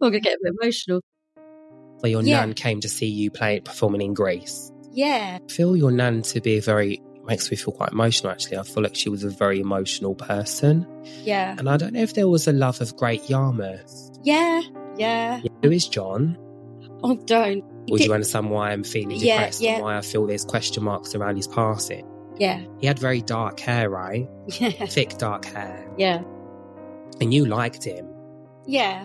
I'm gonna get a bit emotional. Where your Yeah. nan came to see you play performing in Greece. Yeah, I feel your nan to be a very makes me feel quite emotional actually. I feel like she was a very emotional person. yeah, And I don't know if there was a love of Great Yarmouth. yeah, yeah. Who is John? Oh, don't. Would you understand why I'm feeling Yeah, depressed yeah. and why I feel there's question marks around his passing? Yeah, He had very dark hair, right? yeah, Thick dark hair. yeah, And you liked him. yeah.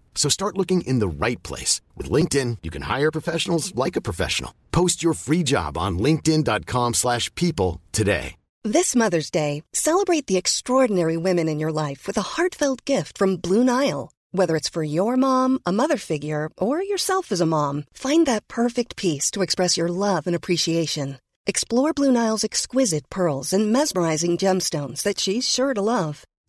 So start looking in the right place. With LinkedIn, you can hire professionals like a professional. Post your free job on linkedin.com/people slash people today. This Mother's Day, celebrate the extraordinary women in your life with a heartfelt gift from Blue Nile. Whether it's for your mom, a mother figure, or yourself as a mom, find that perfect piece to express your love and appreciation. Explore Blue Nile's exquisite pearls and mesmerizing gemstones that she's sure to love.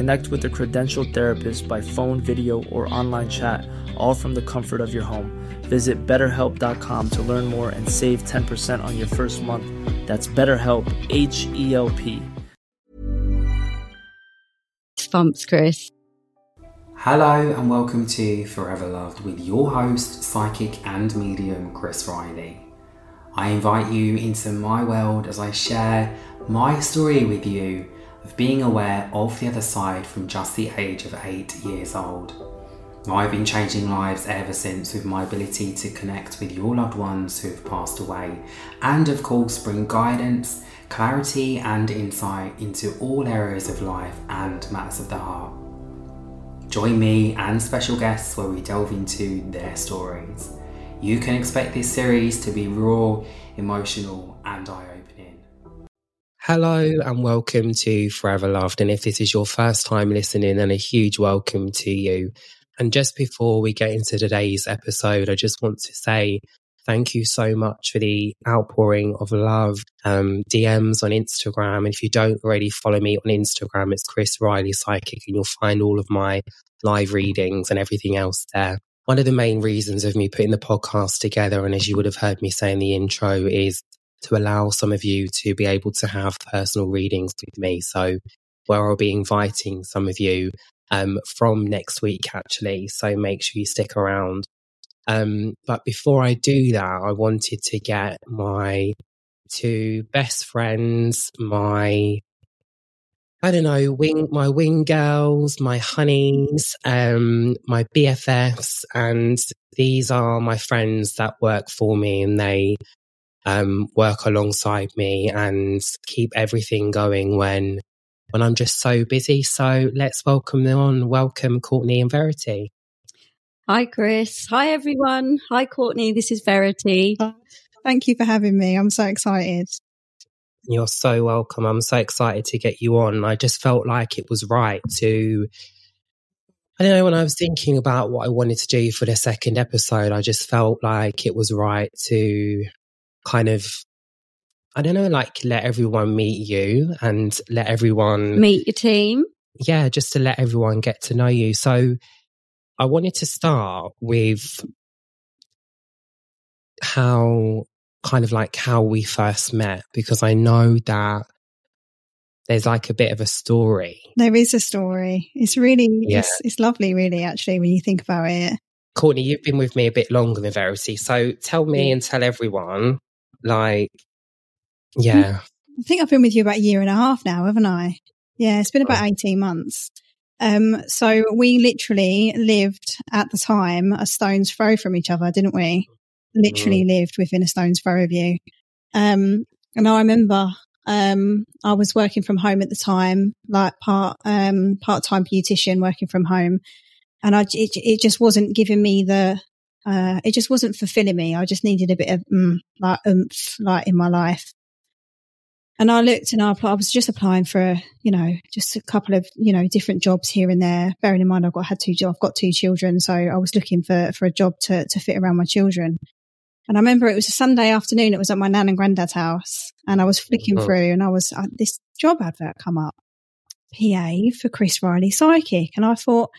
Connect with a credentialed therapist by phone, video, or online chat, all from the comfort of your home. Visit betterhelp.com to learn more and save 10% on your first month. That's BetterHelp, H E L P. Thumps, Chris. Hello and welcome to Forever Loved with your host, psychic and medium Chris Riley. I invite you into my world as I share my story with you being aware of the other side from just the age of 8 years old. I've been changing lives ever since with my ability to connect with your loved ones who have passed away and, of course, bring guidance, clarity, and insight into all areas of life and matters of the heart. Join me and special guests where we delve into their stories. You can expect this series to be raw, emotional, and eye opening. Hello and welcome to Forever Loved. And if this is your first time listening, then a huge welcome to you. And just before we get into today's episode, I just want to say thank you so much for the outpouring of love, um, DMs on Instagram. And if you don't already follow me on Instagram, it's Chris Riley Psychic, and you'll find all of my live readings and everything else there. One of the main reasons of me putting the podcast together, and as you would have heard me say in the intro, is to allow some of you to be able to have personal readings with me. So, where I'll be inviting some of you um, from next week, actually. So, make sure you stick around. Um, but before I do that, I wanted to get my two best friends, my I don't know, wing my wing girls, my honeys, um, my BFFs, and these are my friends that work for me and they um work alongside me and keep everything going when when I'm just so busy. So let's welcome them on. Welcome Courtney and Verity. Hi, Chris. Hi, everyone. Hi, Courtney. This is Verity. Thank you for having me. I'm so excited. You're so welcome. I'm so excited to get you on. I just felt like it was right to I don't know, when I was thinking about what I wanted to do for the second episode, I just felt like it was right to kind of, I don't know, like let everyone meet you and let everyone, Meet your team. yeah, just to let everyone get to know you. So I wanted to start with how kind of like how we first met because I know that there's like a bit of a story. There is a story. It's really, Yeah. it's, it's lovely, really, actually, when you think about it. Courtney, you've been with me a bit longer than Verity. So tell me and tell everyone, like, yeah, I think I've been with you about a year and a half now, haven't I? Yeah, it's been about 18 months. Um, so we literally lived at the time a stone's throw from each other, didn't we? literally mm. lived within a stone's throw of you. Um, and I remember um, I was working from home at the time, like part um, part time beautician working from home, and I it, it just wasn't giving me the uh, it just wasn't fulfilling me. I just needed a bit of mm, like oomph, like in my life. And I looked and I, I was just applying for, you know, just a couple of, you know, different jobs here and there. Bearing in mind I've got had two, I've got two children, so I was looking for for a job to to fit around my children. And I remember it was a Sunday afternoon. It was at my nan and granddad's house, and I was flicking oh. through, and I was uh, this job advert come up, PA for Chris Riley Psychic, and I thought,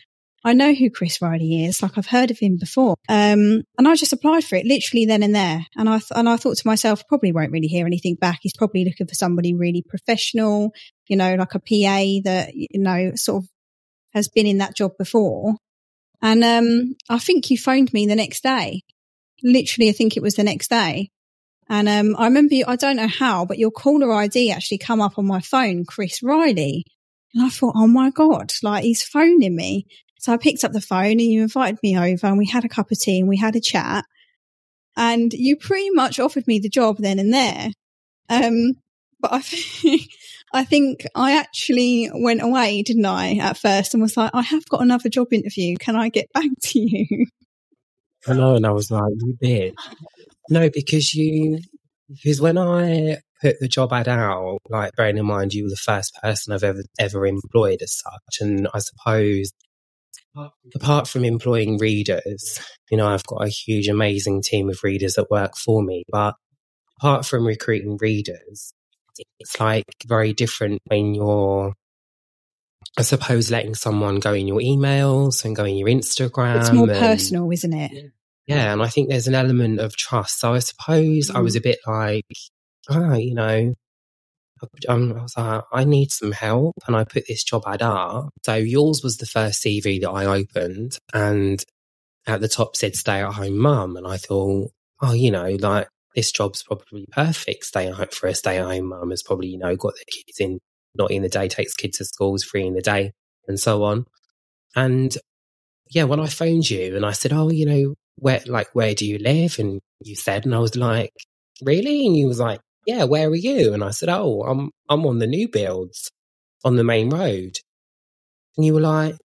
I know who Chris Riley is. Like I've heard of him before. Um, and I just applied for it literally then and there. And I, th- and I thought to myself, probably won't really hear anything back. He's probably looking for somebody really professional, you know, like a PA that, you know, sort of has been in that job before. And, um, I think you phoned me the next day. Literally, I think it was the next day. And, um, I remember you, I don't know how, but your caller ID actually come up on my phone, Chris Riley. And I thought, oh my God, like he's phoning me. So I picked up the phone and you invited me over and we had a cup of tea and we had a chat. And you pretty much offered me the job then and there. Um, but I think, I think I actually went away, didn't I, at first and was like, I have got another job interview. Can I get back to you? I know. And I was like, you did. No, because you, because when I put the job ad out, like bearing in mind you were the first person I've ever, ever employed as such. And I suppose apart from employing readers, you know, I've got a huge, amazing team of readers that work for me. But apart from recruiting readers, it's like very different when you're, I suppose, letting someone go in your emails and go in your Instagram. It's more and, personal, isn't it? Yeah. And I think there's an element of trust. So I suppose mm. I was mm. a bit like, ah, you know, Um, I was like, I need some help. And I put this job ad up. So yours was the first CV that I opened and at the top said stay at home mum. And I thought, oh, you know, like this job's probably perfect. Stay at home for a stay at home mum has probably, you know, got the kids in, not in the day, takes kids to schools free in the day and so on. And yeah, when I phoned you and I said, oh, you know, where, like, where do you live? And you said, and I was like, really? And you was like, yeah, where are you? And I said, oh, I'm, I'm on the new builds on the main road. And you were like,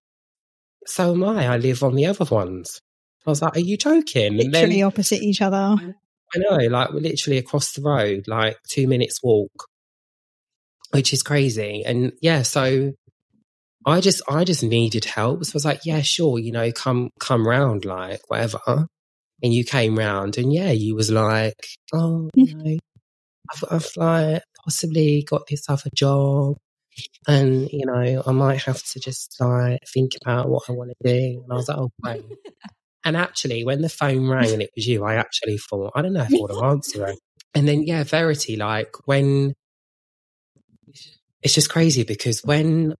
so am I. I live on the other ones. I was like, are you joking? And literally then, opposite each other. I know, like we're literally across the road, like two minutes walk, which is crazy. And yeah, so I just, I just needed help. So I was like, yeah, sure, you know, come, come round, like whatever. And you came round and yeah, you was like, oh, you know, I've, I've like possibly got this a job and you know i might have to just like think about what i want to do and i was like oh wait and actually when the phone rang and it was you i actually thought i don't know if i want to answer it and then yeah verity like when it's just crazy because when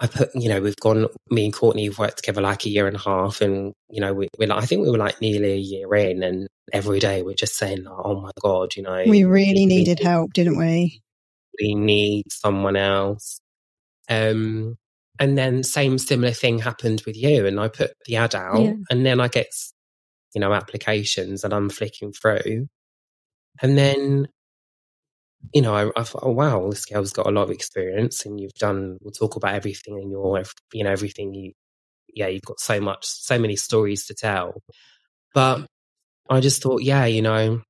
I put, you know, we've gone, me and Courtney have worked together like a year and a half. And, you know, we, we're like, I think we were like nearly a year in. And every day we're just saying, like, oh my God, you know. We really needed help, didn't we? We need someone else. Um, and then same similar thing happened with you. And I put the ad out yeah. and then I get, you know, applications and I'm flicking through. And then you know, I, I thought, oh wow, this girl's got a lot of experience, and you've done. We'll talk about everything in your, you know, everything you, yeah, you've got so much, so many stories to tell. But I just thought, yeah, you know,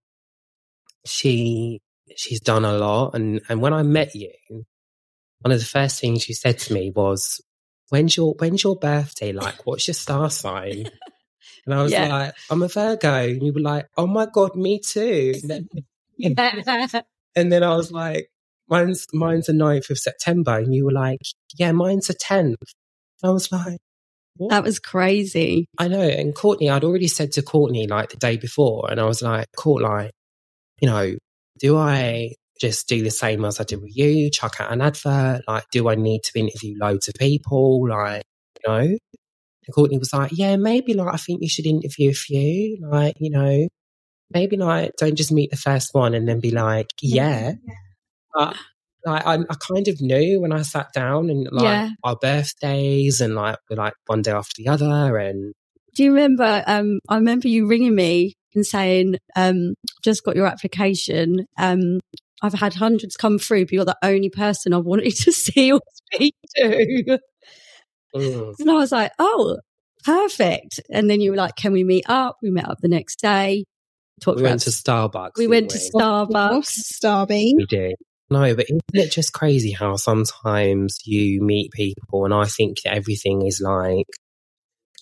she she's done a lot, and and when I met you, one of the first things you said to me was, "When's your when's your birthday? Like, what's your star sign?" And I was yeah. like, "I'm a Virgo," and you were like, "Oh my god, me too." And then I was like, mine's, mine's the 9th of September. And you were like, yeah, mine's the 10th. I was like, what? That was crazy. I know. And Courtney, I'd already said to Courtney like the day before, and I was like, Court, like, you know, do I just do the same as I did with you, chuck out an advert? Like, do I need to interview loads of people? Like, you know? And Courtney was like, yeah, maybe like, I think you should interview a few. Like, you know, maybe like don't just meet the first one and then be like, yeah. But like I, I kind of knew when I sat down and like yeah. our birthdays and like we're like one day after the other and do you remember um I remember you ringing me and saying, um, just got your application. Um, I've had hundreds come through, but you're the only person I wanted to see or speak to. Mm. And I was like, oh, perfect. And then you were like, can we meet up? We met up the next day. Talked We about went to Starbucks. we went to we? Starbucks. Starbeam. We did. No, but isn't it just crazy how sometimes you meet people and I think everything is like,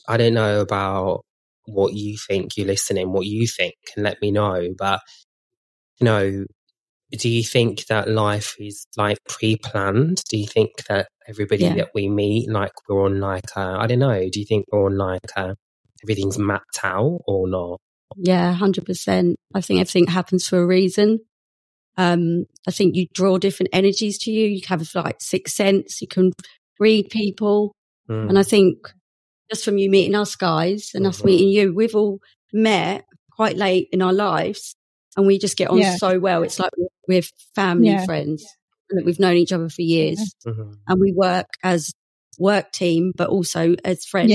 I don't know about what you think, you're listening, what you think, and let me know. But, you know, do you think that life is like pre planned? Do you think that everybody Yeah. that we meet, like we're on like, a, I don't know, do you think we're on like, a, everything's mapped out or not? Yeah, hundred percent. I think everything happens for a reason. Um, I think you draw different energies to you. You have like sixth sense. You can read people, Mm. and I think just from you meeting us guys and us Mhm. meeting you, we've all met quite late in our lives, and we just get on Yeah. so well. It's like we're, we're family Yeah. friends, and that we've known each other for years, Mhm. and we work as work team, but also as friends.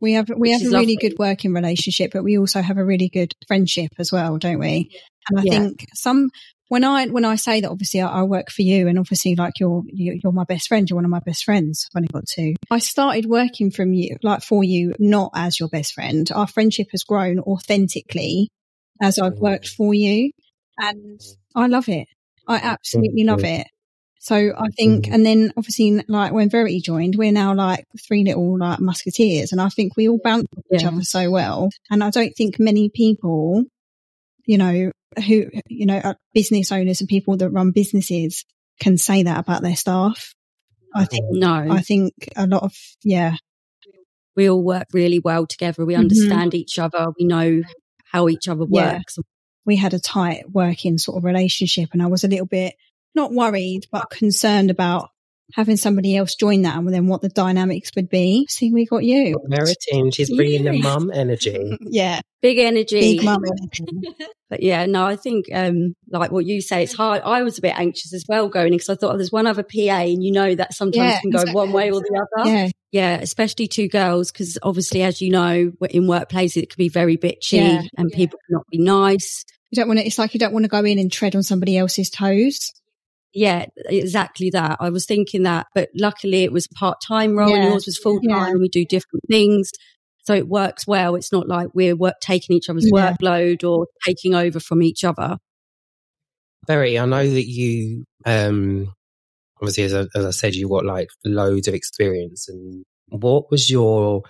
We have we Which have a really lovely. good working relationship, but we also have a really good friendship as well, don't we? And I Yeah. think some when I when I say that, obviously I, I work for you, and obviously like you're you, you're my best friend, you're one of my best friends. I've only got two. I started working from you, like for you, not as your best friend. Our friendship has grown authentically as I've worked oh. for you, and I love it. I absolutely love it. So I think, Mhm. and then obviously, like when Verity joined, we're now like three little like musketeers, and I think we all bounce off each other so well. And I don't think many people, you know, who you know, are business owners and people that run businesses can say that about their staff. I think, No, I think a lot of yeah, we all work really well together. We Mhm. understand each other. We know how each other Yeah. works. we had a tight working sort of relationship, and I was a little bit not worried, but concerned about having somebody else join that and then what the dynamics would be. See, we got you. Meritin, she's bringing the Yeah. mum energy. Yeah, Big energy. big mum. But yeah, no, I think um, like what you say, it's hard. I was a bit anxious as well going because I thought oh, there's one other PA, and you know that sometimes Yeah, can go exactly. one way or the other. Yeah, Yeah, especially two girls because obviously, as you know, in workplaces it can be very bitchy Yeah. and people cannot be nice. you don't want to. It's like you don't want to go in and tread on somebody else's toes. Yeah, exactly that. I was thinking that, but luckily it was part time role and yours was full time, Yeah. and we do different things, so it works well. It's not like we're work taking each other's Yeah. workload or taking over from each other. Berry, I know that you, um, obviously, as I, as I said, you got like loads of experience. And what was your,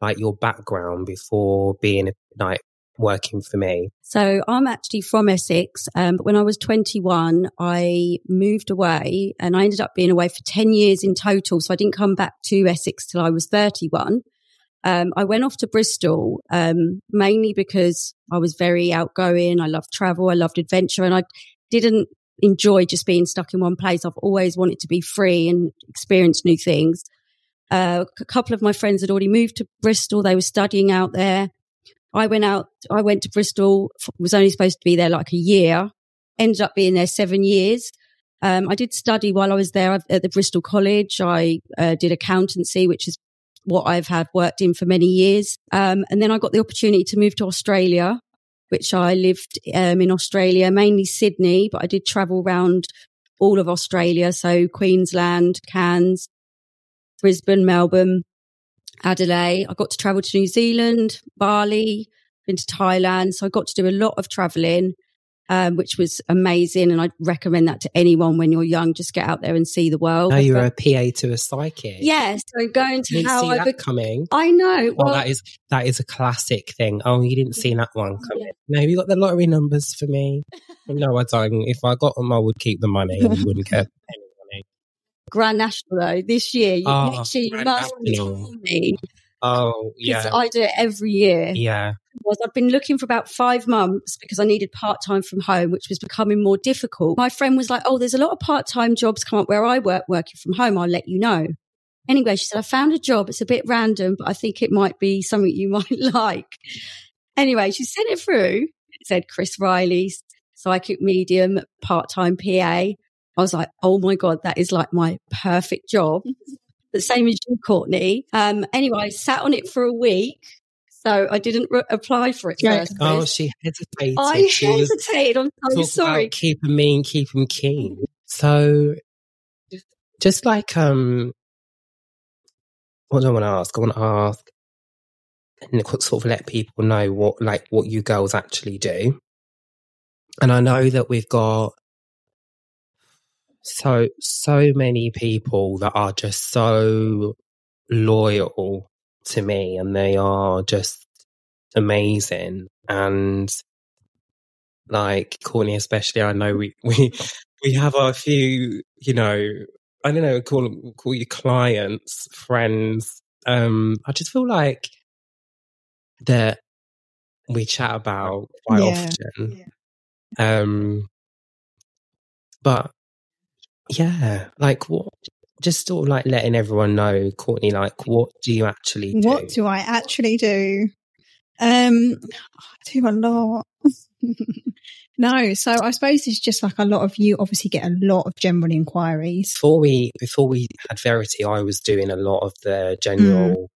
like, your background before being a like working for me? So I'm actually from Essex, um, but when I was 21, I moved away and I ended up being away for 10 years in total. So I didn't come back to Essex till I was 31. Um, I went off to Bristol, um, mainly because I was very outgoing. I loved travel. I loved adventure and I didn't enjoy just being stuck in one place. I've always wanted to be free and experience new things. Uh, a couple of my friends had already moved to Bristol. They were studying out there. I went out, I went to Bristol, was only supposed to be there like a year, ended up being there seven years. Um, I did study while I was there at the Bristol College. I uh, did accountancy, which is what I've had worked in for many years. Um, and then I got the opportunity to move to Australia, which I lived um, in Australia, mainly Sydney, but I did travel around all of Australia. So Queensland, Cairns, Brisbane, Melbourne, Adelaide. I got to travel to New Zealand, Bali, been to Thailand. So I got to do a lot of traveling, um, which was amazing. And I'd recommend that to anyone when you're young. Just get out there and see the world. Now you're a PA to a psychic. yeah. So going to how see I bec- coming. I know. Well, Well, that is that is a classic thing. Oh, you didn't see that one coming. No, you got the lottery numbers for me. no, I don't. If I got them, I would keep the money and you wouldn't money. Grand National though this year. You, Oh, next year you must tell me Oh, yeah, I do it every year. yeah. was I've been looking for about five months because I needed part time from home, which was becoming more difficult. My friend was like, Oh, there's a lot of part time jobs come up where I work working from home. I'll let you know. Anyway, she said, I found a job. It's a bit random, but I think it might be something you might like. Anyway, she sent it through. It said Chris Riley, psychic medium, part time PA. I was like, Oh my God, that is like my perfect job. the same as you, Courtney. Um, anyway, I sat on it for a week So I didn't re- apply for it Yeah. first. Oh, she hesitated. I she hesitated. I'm so talk sorry. about them mean, keep them keen. So, just like um, what do I want to ask? I want to ask and sort of let people know what like what you girls actually do. And I know that we've got so so many people that are just so loyal to me and they are just amazing. And like Courtney especially I know we we we have a few you know I don't know call them call you clients friends. Um I just feel like that we chat about quite Yeah. often. um but yeah like what just sort of like letting everyone know Courtney like what do you actually do What do I actually do? Um, I do a lot. no, so I suppose it's just like a lot of you obviously get a lot of general inquiries. before we before we had Verity, I was doing a lot of the general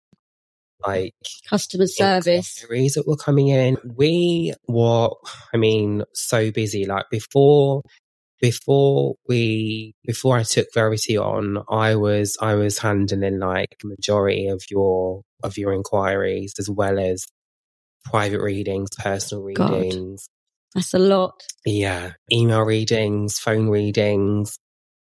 like Customer service. inquiries that were coming in. We were, I mean, so busy. Like before, before we before I took Verity on, I was I was handling like majority of your of your inquiries as well as private readings, personal God. readings. That's a lot. Yeah, email readings, phone readings,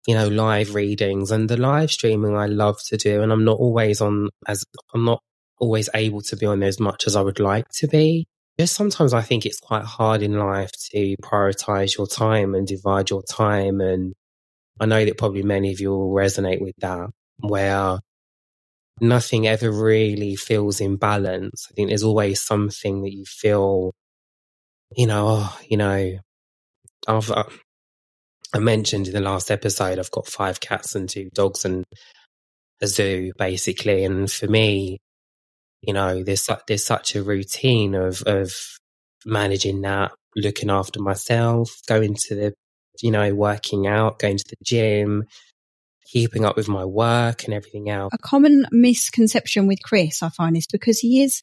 you know, live readings, and the live streaming I love to do. And I'm not always on as I'm not always able to be on there as much as I would like to be. Just sometimes I think it's quite hard in life to prioritize your time and divide your time. And I know that probably many of you will resonate with that, where nothing ever really feels in balance. I think there's always something that you feel you know, oh, you know, I've, uh, I mentioned in the last episode, I've got five cats and two dogs and a zoo, basically. And for me, you know, there's su- there's such a routine of of managing that, looking after myself, going to the, you know, working out, going to the gym, keeping up with my work and everything else. A common misconception with Chris, I find, is because he is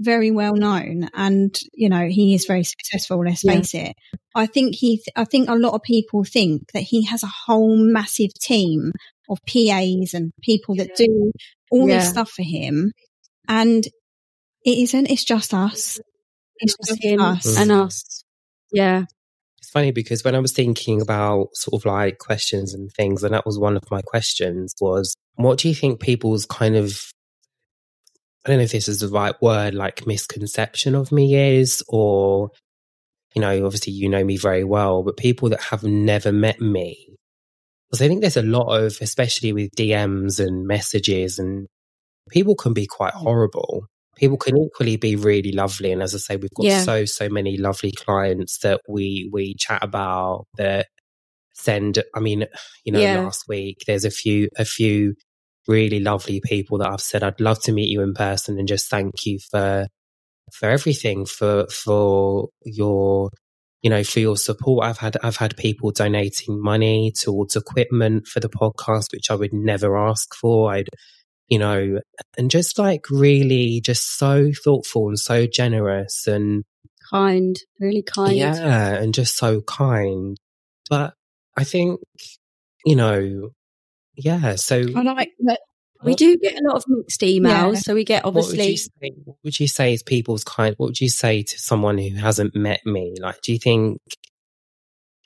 very well known and you know he is very successful let's Yeah. face it i think he i think a lot of people think that he has a whole massive team of pas and people that do all Yeah. this stuff for him and it isn't it's just us it's Just him us and us. Yeah. It's funny because when I was thinking about sort of like questions and things, and that was one of my questions was, what do you think people's kind of, I don't know if this is the right word, like misconception of me is, or, you know, obviously you know me very well, but people that have never met me. Because I think there's a lot of, especially with DMs and messages, and people can be quite horrible. People can equally be really lovely. And as I say, we've got Yeah. so, so many lovely clients that we, we chat about that send, I mean, you know, Yeah. last week, there's a few, a few really lovely people that I've said, I'd love to meet you in person and just thank you for, for everything, for, for your, you know, for your support. I've had, I've had people donating money towards equipment for the podcast, which I would never ask for. I'd, you know, and just like really just so thoughtful and so generous and Kind. Really kind. yeah, and just so kind. But I think, you know, yeah, so i like We do get a lot of mixed emails. Yeah. So we get what would obviously say, what would you say is people's kind what would you say to someone who hasn't met me? Like do you think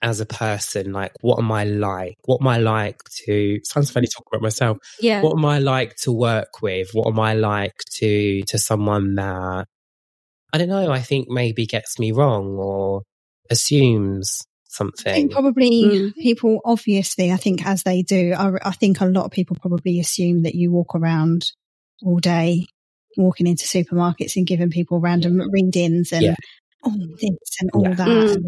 as a person, like what am I like? What am I like to sounds funny talking about myself. yeah. what am I like to work with? What am I like to to someone that I don't know, I think maybe gets me wrong or assumes I think something. probably Mm. people, obviously, I think as they do, I, I think a lot of people probably assume that you walk around all day, walking into supermarkets and giving people random readings and Yeah. all this and all Yeah. that. Mm.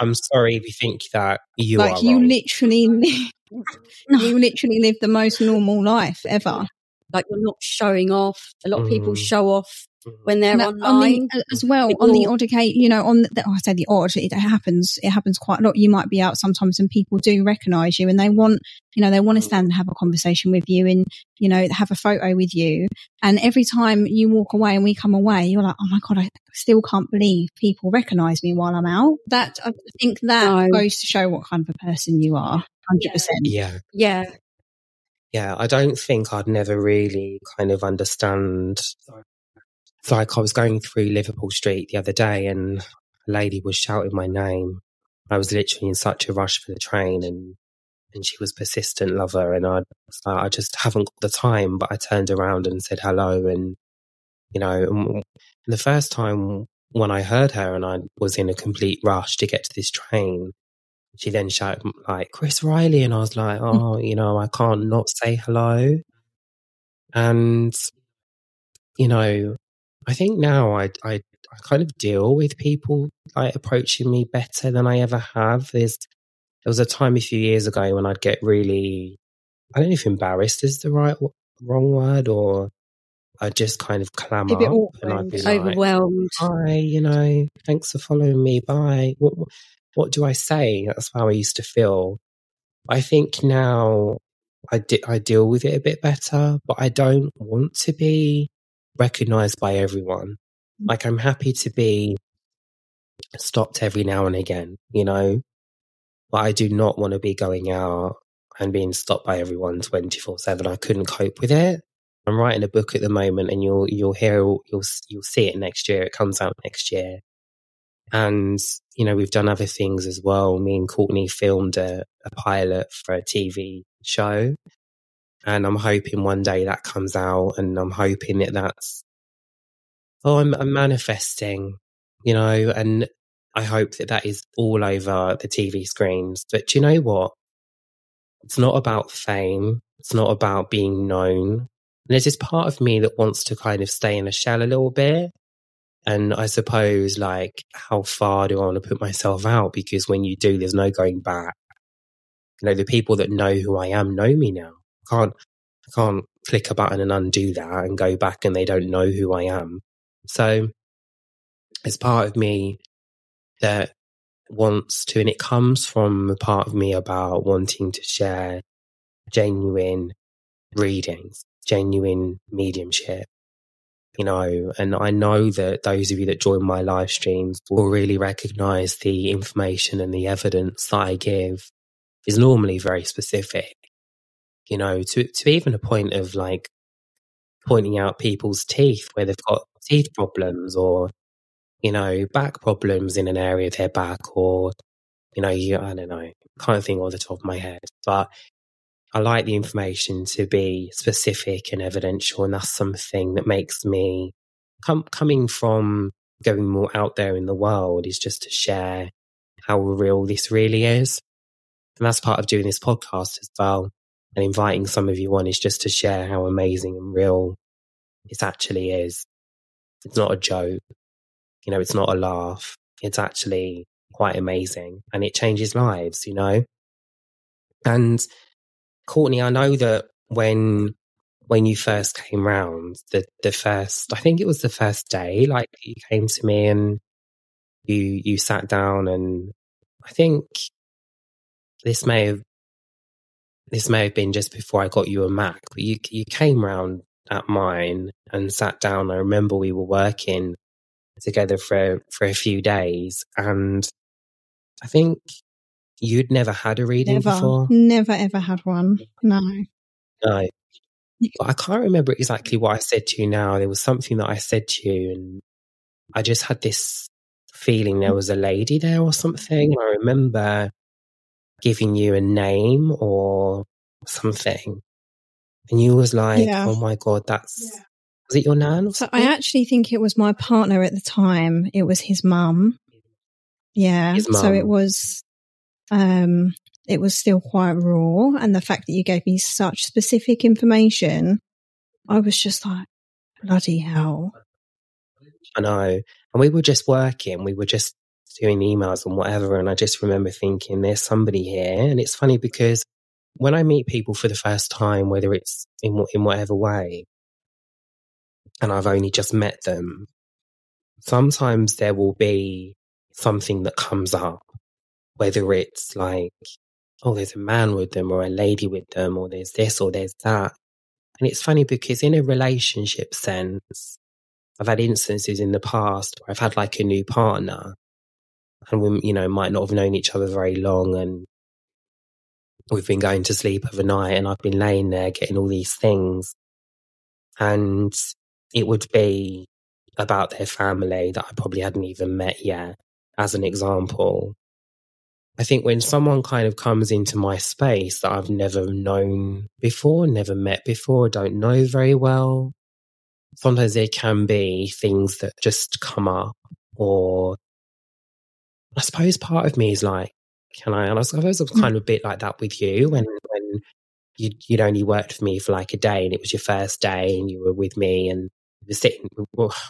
I'm sorry if you think that you like are you wrong. literally, li- you literally live the most normal life ever. like you're not showing off. A lot of people Mm. show off Mm. when they're No, online. the, as well on the odd occasion, you know, on the, oh, I say the odd, it happens. It happens quite a lot. You might be out sometimes, and people do recognise you, and they want, you know, they want to mm. stand and have a conversation with you, and you know, have a photo with you. And every time you walk away and we come away, you're like, oh my god, I still can't believe people recognise me while I'm out. That I think that No. goes to show what kind of a person you are. Hundred percent. Yeah. yeah, Yeah. I don't think I'd never really kind of understand. Like I was going through Liverpool Street the other day and a lady was shouting my name. I was literally in such a rush for the train and and she was persistent lover and I was like, I just haven't got the time. But I turned around and said hello and you know, and the first time when I heard her and I was in a complete rush to get to this train, she then shouted like Chris Riley and I was like, hmm. oh, you know, I can't not say hello. And you know, I think now I I I kind of deal with people like approaching me better than I ever have. There's there was a time a few years ago when I'd get really I don't know if embarrassed is the right wrong word or I'd just kind of clam up and I'd be like, overwhelmed. hi, you know, thanks for following me. Bye. What, what, what do I say? That's how I used to feel. I think now I, di- I deal with it a bit better, but I don't want to be recognized by everyone. Mm. Like I'm happy to be stopped every now and again, you know, but I do not want to be going out and being stopped by everyone 24 seven. I couldn't cope with it. I'm writing a book at the moment and you'll, you'll hear, you'll, you'll see it next year. It comes out next year. And, you know, we've done other things as well. Me and Courtney filmed a, a pilot for a TV show. And I'm hoping one day that comes out and I'm hoping that that's, oh, I'm, I'm manifesting, you know, and I hope that that is all over the TV screens. But do you know what? It's not about fame. It's not about being known. And there's this part of me that wants to kind of stay in a shell a little bit. And I suppose, like, how far do I want to put myself out? Because when you do, there's no going back. You know, the people that know who I am know me now. I can't, I can't click a button and undo that and go back and they don't know who I am. So it's part of me that wants to, and it comes from a part of me about wanting to share genuine readings, genuine mediumship, you know, and I know that those of you that join my live streams will really recognize the information and the evidence that I give is normally very specific, you know, to, to even a point of like pointing out people's teeth where they've got teeth problems or, you know, back problems in an area of their back or, you know, you, I don't know, can't think off the top of my head, but I like the information to be specific and evidential, and that's something that makes me com- coming from going more out there in the world is just to share how real this really is, and that's part of doing this podcast as well. And inviting some of you on is just to share how amazing and real this actually is. It's not a joke, you know. It's not a laugh. It's actually quite amazing, and it changes lives, you know. And Courtney, I know that when when you first came round, the the first I think it was the first day, like you came to me and you you sat down and I think this may have this may have been just before I got you a Mac, but you you came round at mine and sat down. I remember we were working together for for a few days and I think you'd never had a reading Never, before. never ever had one. No. No. But I can't remember exactly what I said to you now. There was something that I said to you, and I just had this feeling there mm. was a lady there or something. And I remember giving you a name or something. And you was like, Yeah. oh my God, that's, was it your nan So? I actually think it was my partner at the time. It was his mum. Yeah. His So it was, um, it was still quite raw. And the fact that you gave me such specific information, I was just like, bloody hell. I know. And we were just working, we were just doing emails and whatever. And I just remember thinking, there's somebody here. And it's funny because when I meet people for the first time, whether it's in, in whatever way, and I've only just met them, sometimes there will be something that comes up, whether it's like, oh, there's a man with them or a lady with them, or there's this or there's that. And it's funny because in a relationship sense, I've had instances in the past where I've had like a new partner and we, you know, might not have known each other very long and we've been going to sleep overnight and I've been laying there getting all these things. And it would be about their family that I probably hadn't even met yet, as an example. I think when someone kind of comes into my space that I've never known before, never met before, don't know very well, sometimes there can be things that just come up or I suppose part of me is like, can I? And I suppose I was kind of a bit like that with you when, when you'd, you'd only worked for me for like a day and it was your first day and you were with me and we were sitting,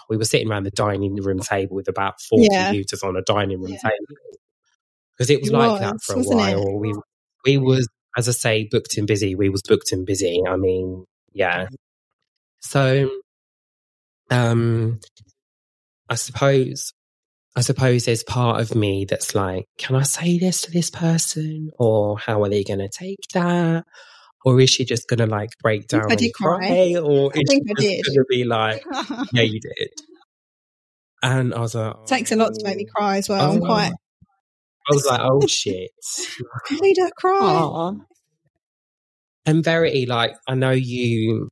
we were sitting around the dining room table with about 40 yeah. computers on a dining room yeah. table because it was it like was, that for a while. It? We we was, as I say, booked and busy. We was booked and busy. I mean, yeah. So, um, I suppose, I suppose there's part of me that's like, can I say this to this person, or how are they going to take that? Or is she just going to like break down and cry? cry? Or is she just going to be like, yeah, you did? And I was like, oh, takes a lot to make me oh. cry as well. Oh, I'm quite I was like, oh shit. Made her cry. Aww. And Verity, like, I know you,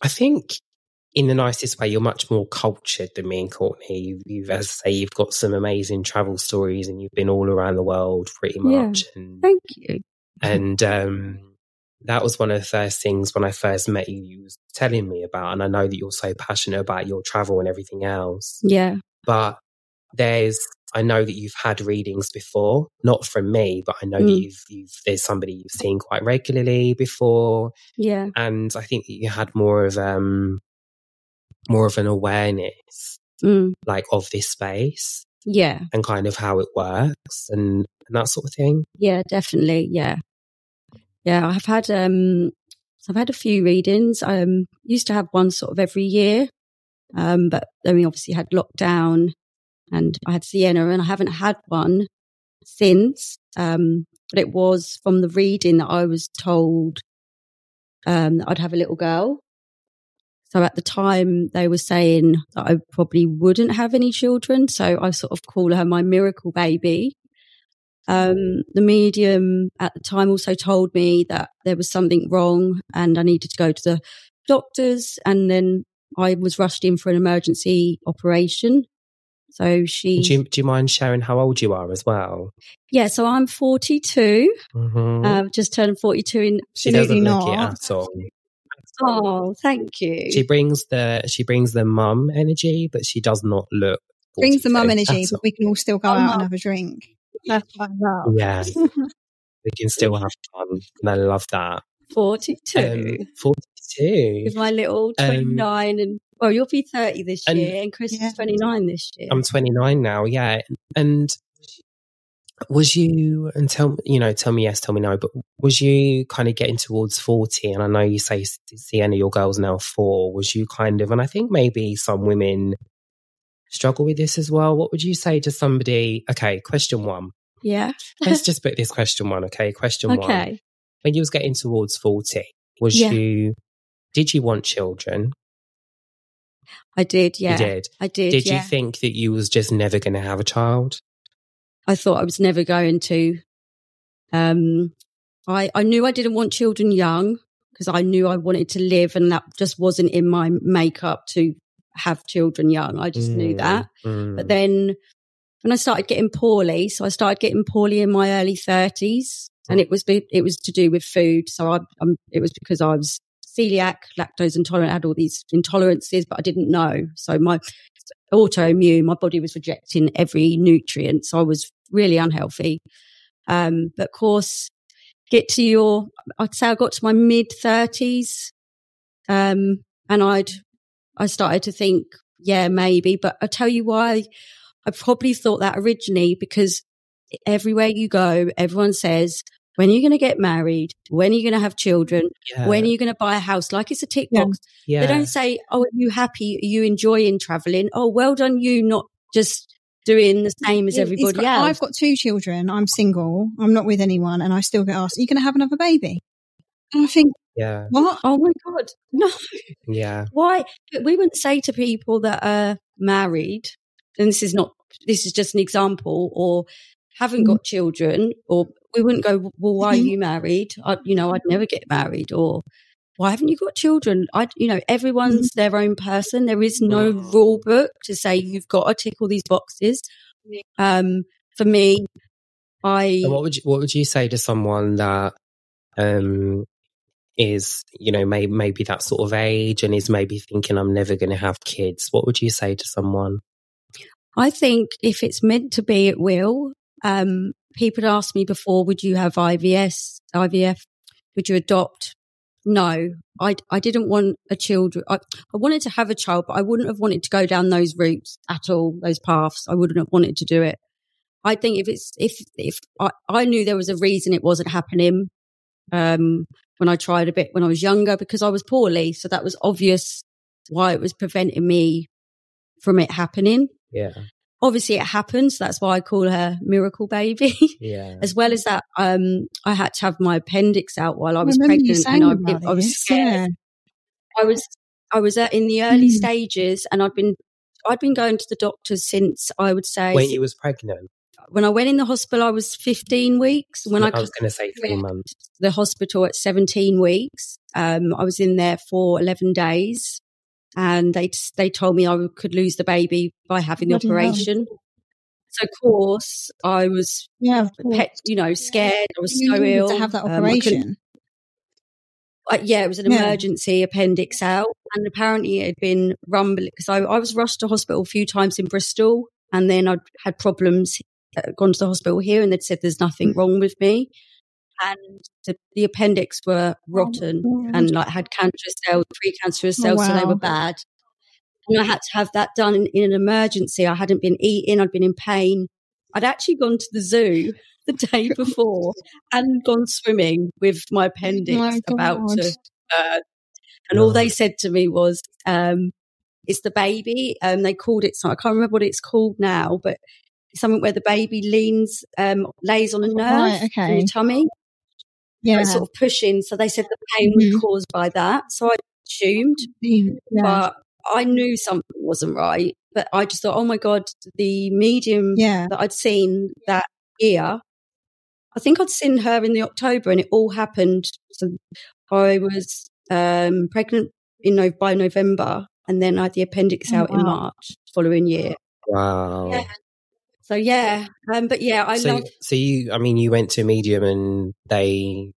I think in the nicest way, you're much more cultured than me and Courtney. You've, you've, as I say, you've got some amazing travel stories and you've been all around the world pretty much. Yeah, and, thank you. And, um, that was one of the first things when I first met you, you was telling me about. And I know that you're so passionate about your travel and everything else. Yeah. But there's I know that you've had readings before, not from me, but I know mm. that you've, you've, there's somebody you've seen quite regularly before. Yeah. And I think that you had more of, um, more of an awareness, mm. like of this space. Yeah. And kind of how it works and, and that sort of thing. Yeah, definitely. Yeah. Yeah. I've had, um, I've had a few readings. I um, used to have one sort of every year. Um, but then we obviously had lockdown and I had Sienna and I haven't had one since. Um, but it was from the reading that I was told um, I'd have a little girl. So at the time they were saying that I probably wouldn't have any children. So I sort of call her my miracle baby. Um, the medium at the time also told me that there was something wrong and I needed to go to the doctors. And then I was rushed in for an emergency operation. So she. Do you, do you mind sharing how old you are as well? Yeah, so I'm 42. Mm-hmm. Uh, just turned 42 in. She doesn't look it at all. Oh, thank you. She brings the she brings the mum energy, but she does not look. Brings the mum energy, but we can all still go oh, out and have a drink. That's what I love. Yeah, we can still have fun, and I love that. 42. Um, 42. With my little 29 um, and well, you'll be 30 this and, year and Chris yeah. is 29 this year. I'm 29 now, yeah. And was you, and tell, you know, tell me yes, tell me no, but was you kind of getting towards 40? And I know you say Sienna, your girl's now four. Was you kind of, and I think maybe some women struggle with this as well. What would you say to somebody? Okay, question one. Yeah. Let's just put this question one, okay? Question okay. one. When you was getting towards 40, was yeah. you, did you want children? I did, yeah. You did? I did. Did yeah. you think that you was just never going to have a child? I thought I was never going to. Um, I, I knew I didn't want children young because I knew I wanted to live and that just wasn't in my makeup to have children young. I just mm, knew that. Mm. But then when I started getting poorly, so I started getting poorly in my early thirties and it was, it was to do with food. So I, um, it was because I was celiac, lactose intolerant, I had all these intolerances, but I didn't know. So my autoimmune, my body was rejecting every nutrient. So I was really unhealthy. Um, but of course, get to your, I'd say I got to my mid thirties. Um, and I'd, I started to think, yeah, maybe, but I tell you why I probably thought that originally because everywhere you go, everyone says, when are you going to get married? When are you going to have children? Yeah. When are you going to buy a house? Like it's a tick box. yeah. They don't say, "Oh, are you happy? Are you enjoying traveling?" Oh, well done, you not just doing the same as everybody got- else. I've got two children. I'm single. I'm not with anyone, and I still get asked, "Are you going to have another baby?" And I think, yeah. what? oh my god, no! Yeah. Why? But we wouldn't say to people that are married, and this is not. This is just an example, or haven't Mhm. got children, or we wouldn't go, "Well, why are Mhm. you married?" I, you know, I'd never get married, or why haven't you got children? I, you know, everyone's their own person. There is no rule book to say you've got to tick all these boxes. Um, for me, I And what would you what would you say to someone that um is you know may, maybe that sort of age and is maybe thinking I'm never going to have kids? What would you say to someone? I think if it's meant to be, it will. Um, people asked me before, would you have IVS, IVF? Would you adopt? No, I, I didn't want a child. I, I wanted to have a child, but I wouldn't have wanted to go down those routes at all, those paths. I wouldn't have wanted to do it. I think if it's, if, if I, I knew there was a reason it wasn't happening, um, when I tried a bit when I was younger because I was poorly. So that was obvious why it was preventing me from it happening Yeah. Obviously it happens. That's why I call her miracle baby. Yeah. as well as that, um, I had to have my appendix out while I was remember you pregnant and I, about I was scared. yeah. I was, I was uh, in the early Mm. stages and I'd been, I'd been going to the doctors since I would say when you was pregnant. when I went in the hospital, I was 15 weeks. When I, I was going to say three months. the hospital at 17 weeks. Um, I was in there for 11 days and they, they told me I could lose the baby by having the Bloody hell. operation. So of course I was, Yeah, pet, you know, scared. I was You so ill. to have that Um, I operation. uh, yeah, it was an Yeah. emergency appendix out, and apparently it had been rumbling because I, I was rushed to hospital a few times in Bristol, and then I'd had problems, uh, gone to the hospital here, and they'd said there's nothing Mm. wrong with me, and the, the appendix were rotten God. and like had cancerous cells, precancerous Oh, cells, so they were bad. And I had to have that done in, in an emergency. I hadn't been eating, I'd been in pain. I'd actually gone to the zoo the day before and gone swimming with my appendix My about to uh, and all they said to me was, um, "It's the baby." Um, they called it. So I can't remember what it's called now, but something where the baby leans, um, lays on a nerve Right, in okay. your tummy. Yeah. It's sort of pushing. So they said the pain Mhm. was caused by that. So I assumed, yeah. but I knew something wasn't right. But I just thought, oh my god, the medium Yeah. that I'd seen that year. I think I'd seen her in the October, and it all happened. So I was um, pregnant in no- by November, and then I had the appendix Oh, out in wow. March following year. Wow. Yeah. So yeah, um, but yeah, I so, love. so you, I mean, you went to a medium and they,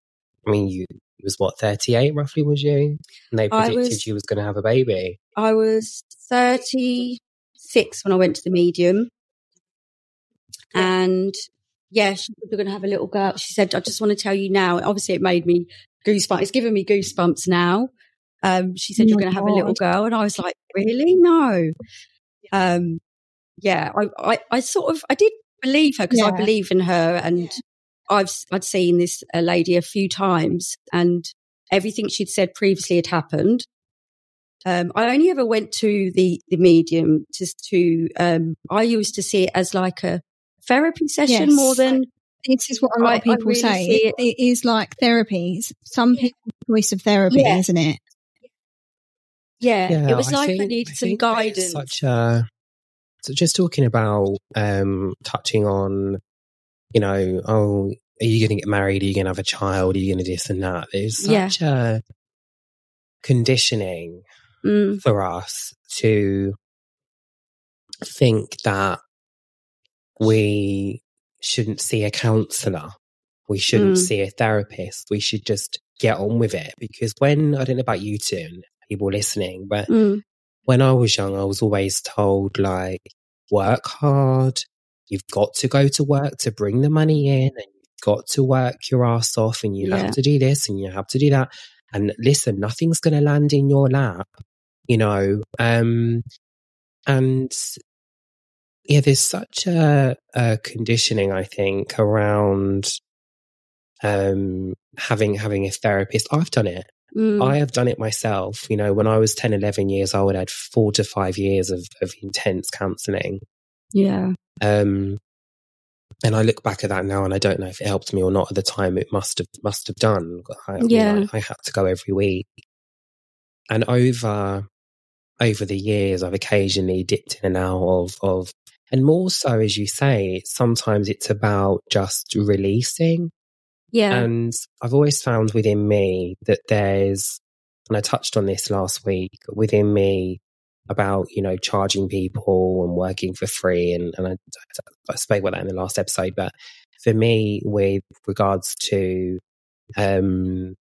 I mean, you it was what, 38 roughly, was you? And they predicted was- you was going to have a baby. I was thirty six when I went to the medium, and yeah, she said we're going to have a little girl. She said, "I just want to tell you now." Obviously, it made me goosebumps. It's giving me goosebumps now. Um, she said, Oh "You're going to have a little girl," and I was like, "Really? No." Um, yeah, I, I, I sort of, I did believe her because I believe in her, and I've, I'd seen this uh, lady a few times, and everything she'd said previously had happened. Um, I only ever went to the the medium just to. Um, I used to see it as like a therapy session Yes. more than This is what a lot I- of people really say. It, it is like therapy. It's Some people's choice of therapy, Yeah. isn't it? yeah. it was I like I think- needed I some guidance. Such a, so just talking about, um, touching on, you know, oh, are you going to get married? Are you going to have a child? Are you going to this and that? There's Yeah. such a conditioning Mm, for us to think that we shouldn't see a counselor. We shouldn't Mm. see a therapist. We should just get on with it. Because when, I don't know about you two and people listening, but mm, when I was young, I was always told, like, work hard. You've got to go to work to bring the money in and you've got to work your ass off and you Yeah. have to do this and you have to do that. And listen, nothing's going to land in your lap, you know. Um, and yeah, there's such a, a conditioning, I think, around um, having having a therapist. I've done it. Mm. I have done it myself. You know, when I was 10, 11 years old, I had four to five years of, of intense counseling. yeah. Um, and I look back at that now and I don't know if it helped me or not at the time. It must have, must have done. I, I mean, Yeah. I, I had to go every week. And over, over the years, I've occasionally dipped in and out of, of, and more so, as you say, sometimes it's about just releasing. Yeah. And I've always found within me that there's, and I touched on this last week, within me about, you know, charging people and working for free. And, and I, I spoke about that in the last episode. But for me, with regards to, um,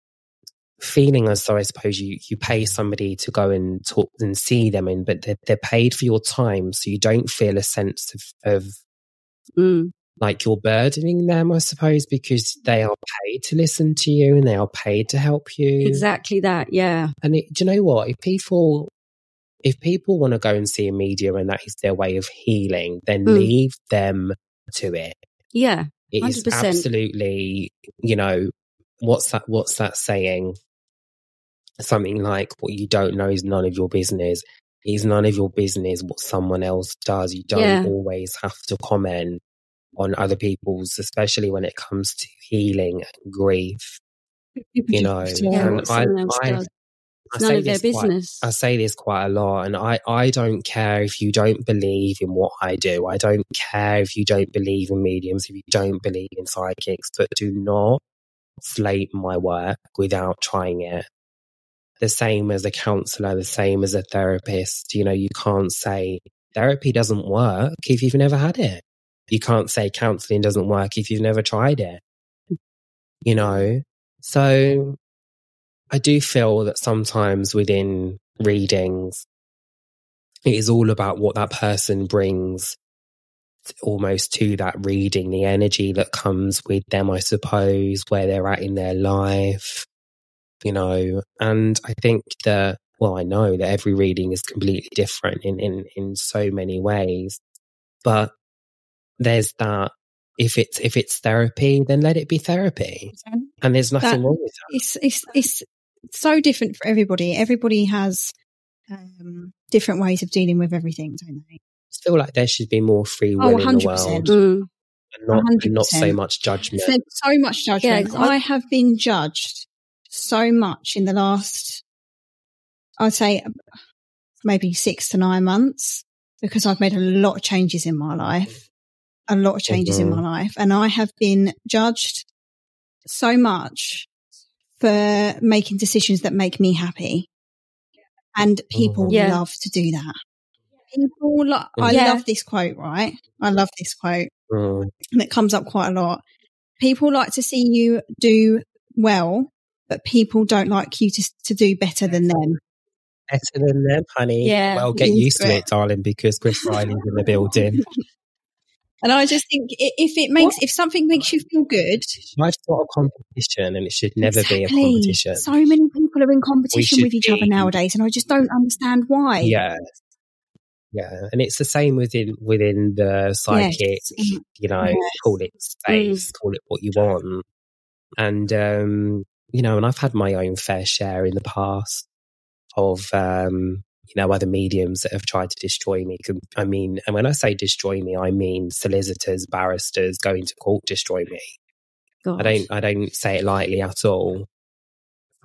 feeling as though I suppose you, you pay somebody to go and talk and see them and, but they're, they're paid for your time. So you don't feel a sense of, of Mm. Like you're burdening them, I suppose, because they are paid to listen to you and they are paid to help you. Exactly that. Yeah. And it, do you know what? If people, if people want to go and see a medium and that is their way of healing, then Mm. leave them to it. Yeah. It is 100%. absolutely, you know, what's that? What's that saying? Something like, "What you don't know is none of your business." It's none of your business what someone else does. You don't Yeah. always have to comment on other people's, especially when it comes to healing and grief. People You know, Yeah. and I, I. I None of their this quite- business. I say this quite a lot, and I, I don't care if you don't believe in what I do. I don't care if you don't believe in mediums, if you don't believe in psychics, but do not slate my work without trying it. The same as a counselor, the same as a therapist. You know, you can't say therapy doesn't work if you've never had it. You can't say counseling doesn't work if you've never tried it. You know, so I do feel that sometimes within readings, it is all about what that person brings almost to that reading, the energy that comes with them, I suppose, where they're at in their life, you know. And I think that, well, I know that every reading is completely different in, in, in so many ways, but there's that. If it's if it's therapy, then let it be therapy, and there's nothing That- wrong with that. it's it's it's so different for everybody. Everybody has um, different ways of dealing with everything, don't they? I feel like there should be more free Oh, will in the 100%. world Mm. and not, and not so much judgment. There's so much judgment. Yeah, 'cause I- I have been judged so much in the last, I'd say, maybe six to nine months because I've made a lot of changes in my life, a lot of changes in Mhm. my life, and I have been judged so much for making decisions that make me happy. And people Mhm. Yeah. love to do that. People, lo- I Yeah. love this quote, right? I love this quote Mm, and it comes up quite a lot. People like to see you do well, but people don't like you to, to do better than them. better than them, honey. Yeah, Well, get used used to to it. it, darling, because Chris Riley's in the building. And I just think if it makes, if something makes you feel good, Life's not a competition, and it should never be a competition. So many people are in competition with each be- other nowadays, and I just don't understand why. Yeah, yeah, and it's the same within within the psychic. Mm. You know, Yes. call it space, call it what you want, and um, you know, and I've had my own fair share in the past of um, you know other mediums that have tried to destroy me. I mean, and when I say destroy me, I mean solicitors, barristers going to court destroy me. God. I don't I don't say it lightly at all.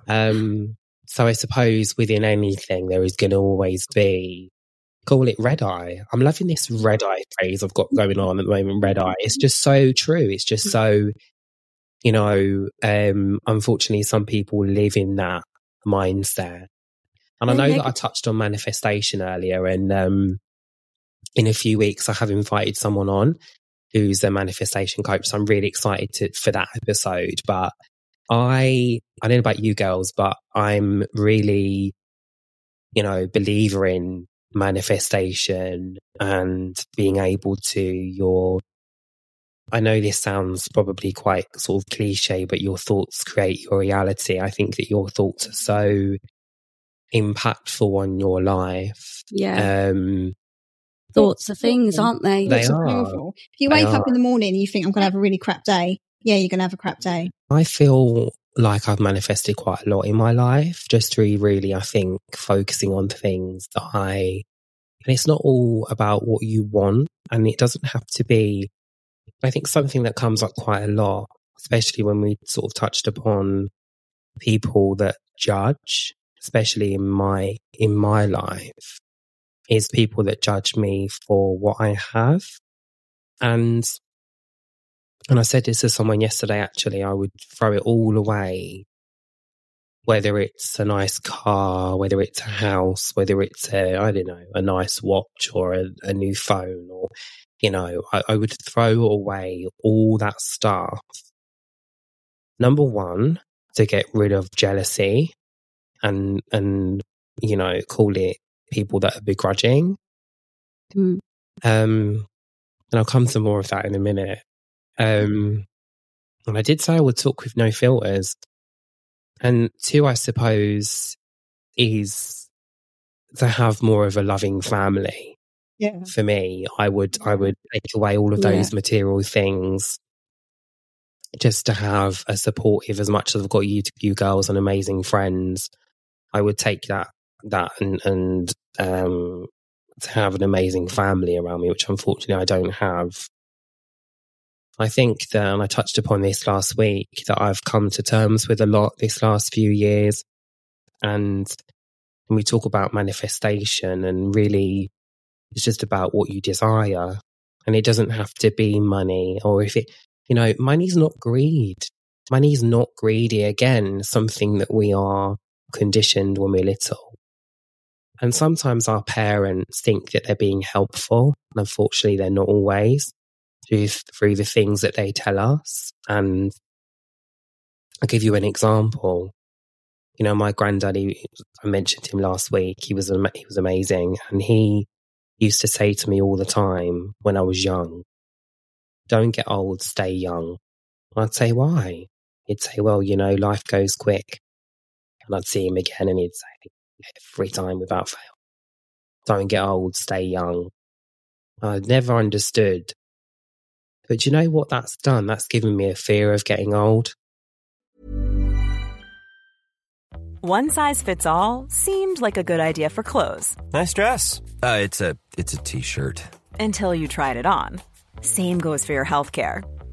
Um, so I suppose within anything there is going to always be call it red eye. I'm loving this red eye phrase I've got going on at the moment. Red eye. It's just so true. It's just so you know. Um, unfortunately, some people live in that mindset, and I know that I touched on manifestation earlier, and um, in a few weeks I have invited someone on who's a manifestation coach. So I'm really excited to, for that episode. But I, I don't know about you girls, but I'm really, you know, believer in manifestation and being able to your, I know this sounds probably quite sort of cliche, but your thoughts create your reality. I think that your thoughts are so impactful on your life. yeah. Um, Thoughts are things, aren't they? They are. powerful. If you wake up in the morning and you think I'm going to have a really crap day, yeah, you're going to have a crap day. I feel like I've manifested quite a lot in my life, just through really, I think, focusing on things that I, and it's not all about what you want. And it doesn't have to be, I think something that comes up quite a lot, especially when we sort of touched upon people that judge, especially in my, in my life, is people that judge me for what I have. And and I said this to someone yesterday, actually, I would throw it all away, whether it's a nice car, whether it's a house, whether it's a, I don't know, a nice watch or a, a new phone or, you know, I, I would throw away all that stuff. Number one, to get rid of jealousy and, and, you know, call it people that are begrudging. Mm. Um, and I'll come to more of that in a minute. Um, and I did say I would talk with no filters. And two, I suppose, is to have more of a loving family. Yeah. For me, I would, I would take away all of those Yeah. material things just to have a supportive, as much as I've got you, you girls and amazing friends. I would take that, that and, and, um, to have an amazing family around me, which unfortunately I don't have. I think that, and I touched upon this last week, that I've come to terms with a lot this last few years. And when we talk about manifestation and really it's just about what you desire. And it doesn't have to be money or if it, you know, money's not greed. Money's not greedy. Again, something that we are conditioned when we're little. And sometimes our parents think that they're being helpful. Unfortunately, they're not always through, through the things that they tell us. And I'll give you an example. You know, my granddaddy, I mentioned him last week. He was, he was amazing. And he used to say to me all the time when I was young, don't get old, stay young. I'd say, why? He'd say, well, you know, life goes quick. And I'd see him again and he'd say, every time without fail, don't get old, stay young. I'd never understood. But you know what that's done? That's given me a fear of getting old. One size fits all seemed like a good idea for clothes Nice dress. Uh, it's a it's a t-shirt. until you tried it on. Same goes for your healthcare.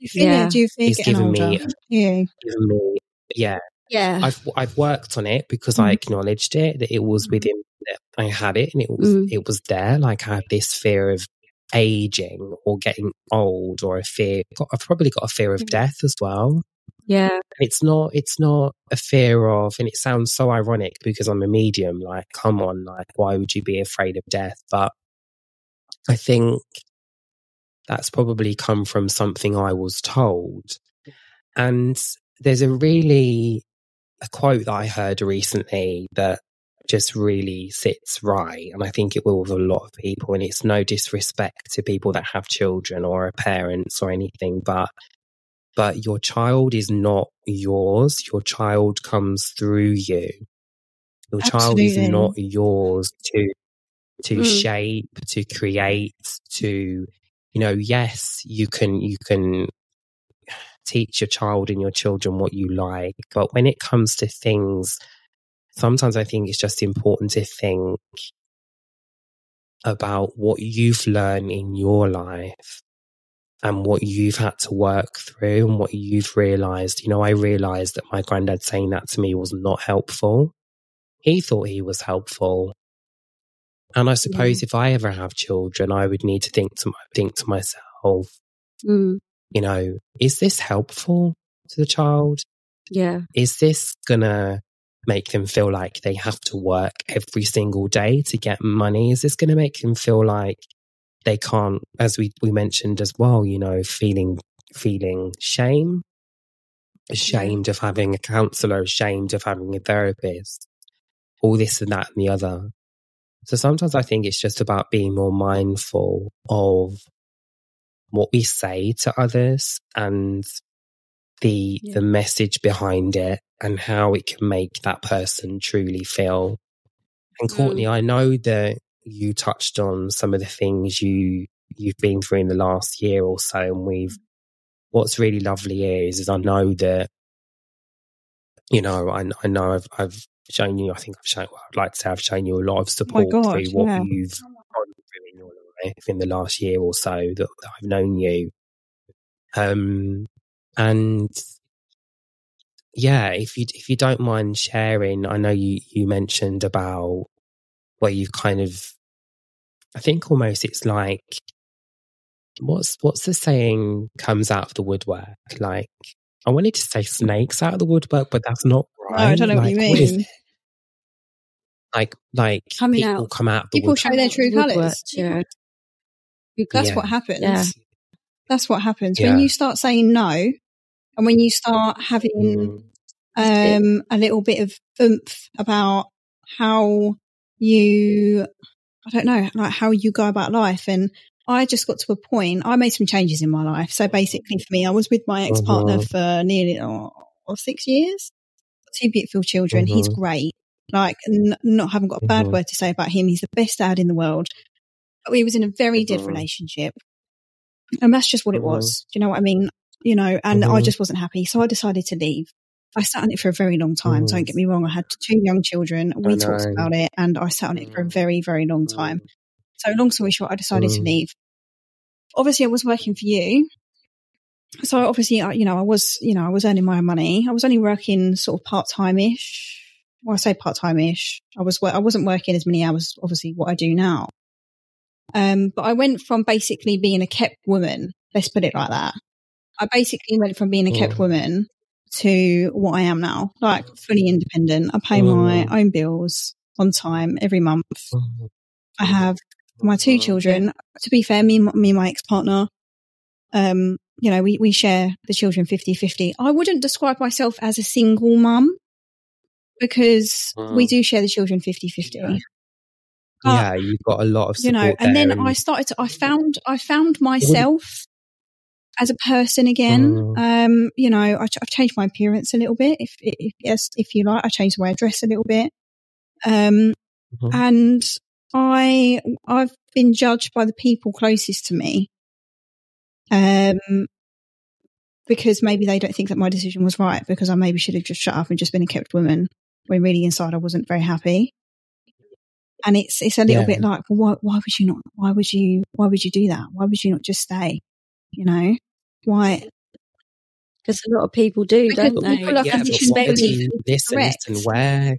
You feel Yeah. it? Do you feel He's getting given older? me- yeah. Me, yeah, Yeah. I've I've worked on it because I Mm. acknowledged it that it was within that I had it and it was Mm. it was there. Like I had this fear of aging or getting old or a fear. I've probably got a fear of Mm. death as well. yeah. It's not it's not a fear of, and it sounds so ironic because I'm a medium. Like, come on, like why would you be afraid of death? But I think that's probably come from something I was told. And there's a really a quote that I heard recently that just really sits right. And I think it will with a lot of people. And it's no disrespect to people that have children or are parents or anything, but but your child is not yours. Your child comes through you. Your child is not yours to to Mm. shape, to create, to you know, yes, you can you can teach your child and your children what you like, but when it comes to things, sometimes I think it's just important to think about what you've learned in your life and what you've had to work through and what you've realized. You know, I realized that my granddad saying that to me was not helpful. He thought he was helpful, And I suppose if I ever have children, I would need to think to think to myself, Mm. you know, is this helpful to the child? Yeah. Is this gonna make them feel like they have to work every single day to get money? Is this gonna make them feel like they can't, as we, we mentioned as well, you know, feeling feeling shame, ashamed of having a counselor, ashamed of having a therapist, all this and that and the other. So sometimes I think it's just about being more mindful of what we say to others and the Yeah. the message behind it and how it can make that person truly feel. And Courtney, mm. I know that you touched on some of the things you you've been through in the last year or so, and we've. Mm. What's really lovely is, is I know that, you know, I, I know I've I've shown you. I think I've shown. I'd like to say I've shown you a lot of support God, through what yeah. you've gone through in your life in the last year or so that, that I've known you. Um, and yeah, if you if you don't mind sharing, I know you you mentioned about where you've kind of, I think almost it's like, what's what's the saying comes out of the woodwork? Like, I wanted to say snakes out of the woodwork, but that's not No, right. I don't know what you mean. Like, like Coming people out. come out the People woodwork. show their true colours. Yeah. That's Yeah. what happens. Yeah. That's what happens Yeah. when you start saying no, and when you start having Mm, um, a little bit of oomph about how you, I don't know, like how you go about life. And I just got to a point, I made some changes in my life. So basically for me, I was with my ex partner Mhm. for nearly oh, six years, two beautiful children. He's Mhm. great. Like, n- not haven't got a bad Mhm. word to say about him. He's the best dad in the world. But we was in a very dead Mhm. relationship. And that's just what it Mhm. was. Do you know what I mean? You know, and I Mhm. just wasn't happy. So I decided to leave. I sat on it for a very long time. Don't get me wrong. I had two young children. We talked about it and I sat on it for a very, very long time. So long story short, I decided to leave. Obviously I was working for you. So obviously, I, you know, I was, you know, I was earning my own money. I was only working sort of part-time-ish. Well, I say part-time-ish. I was I wasn't working as many hours, obviously, what I do now. Um, but I went from basically being a kept woman. Let's put it like that. I basically went from being a kept Mm. woman to what I am now, like fully independent. I pay my Mm. own bills on time every month. Mhm. I have my two Mhm. children. To be fair, me, and- me and my ex-partner, um, you know, we, we share the children 50-50. I wouldn't describe myself as a single mum because we Mm. do share the children 50-50. But, yeah, you've got a lot of you know, support and then there I started to, I found, I found myself as a person again. Mm. Um, you know, I, I've changed my appearance a little bit, if, if, yes, if you like. I changed the way I dress a little bit. Um, Mhm. and I, I've been judged by the people closest to me. Um, because maybe they don't think that my decision was right because I maybe should have just shut up and just been a kept woman when really inside I wasn't very happy. And it's, it's a little Yeah. bit like, well, why, why would you not, why would you, why would you do that? Why would you not just stay? You know, why? Because a lot of people do, Because don't they? people are yeah, but conditioned where to do believe you, it's listen, correct. listen, where,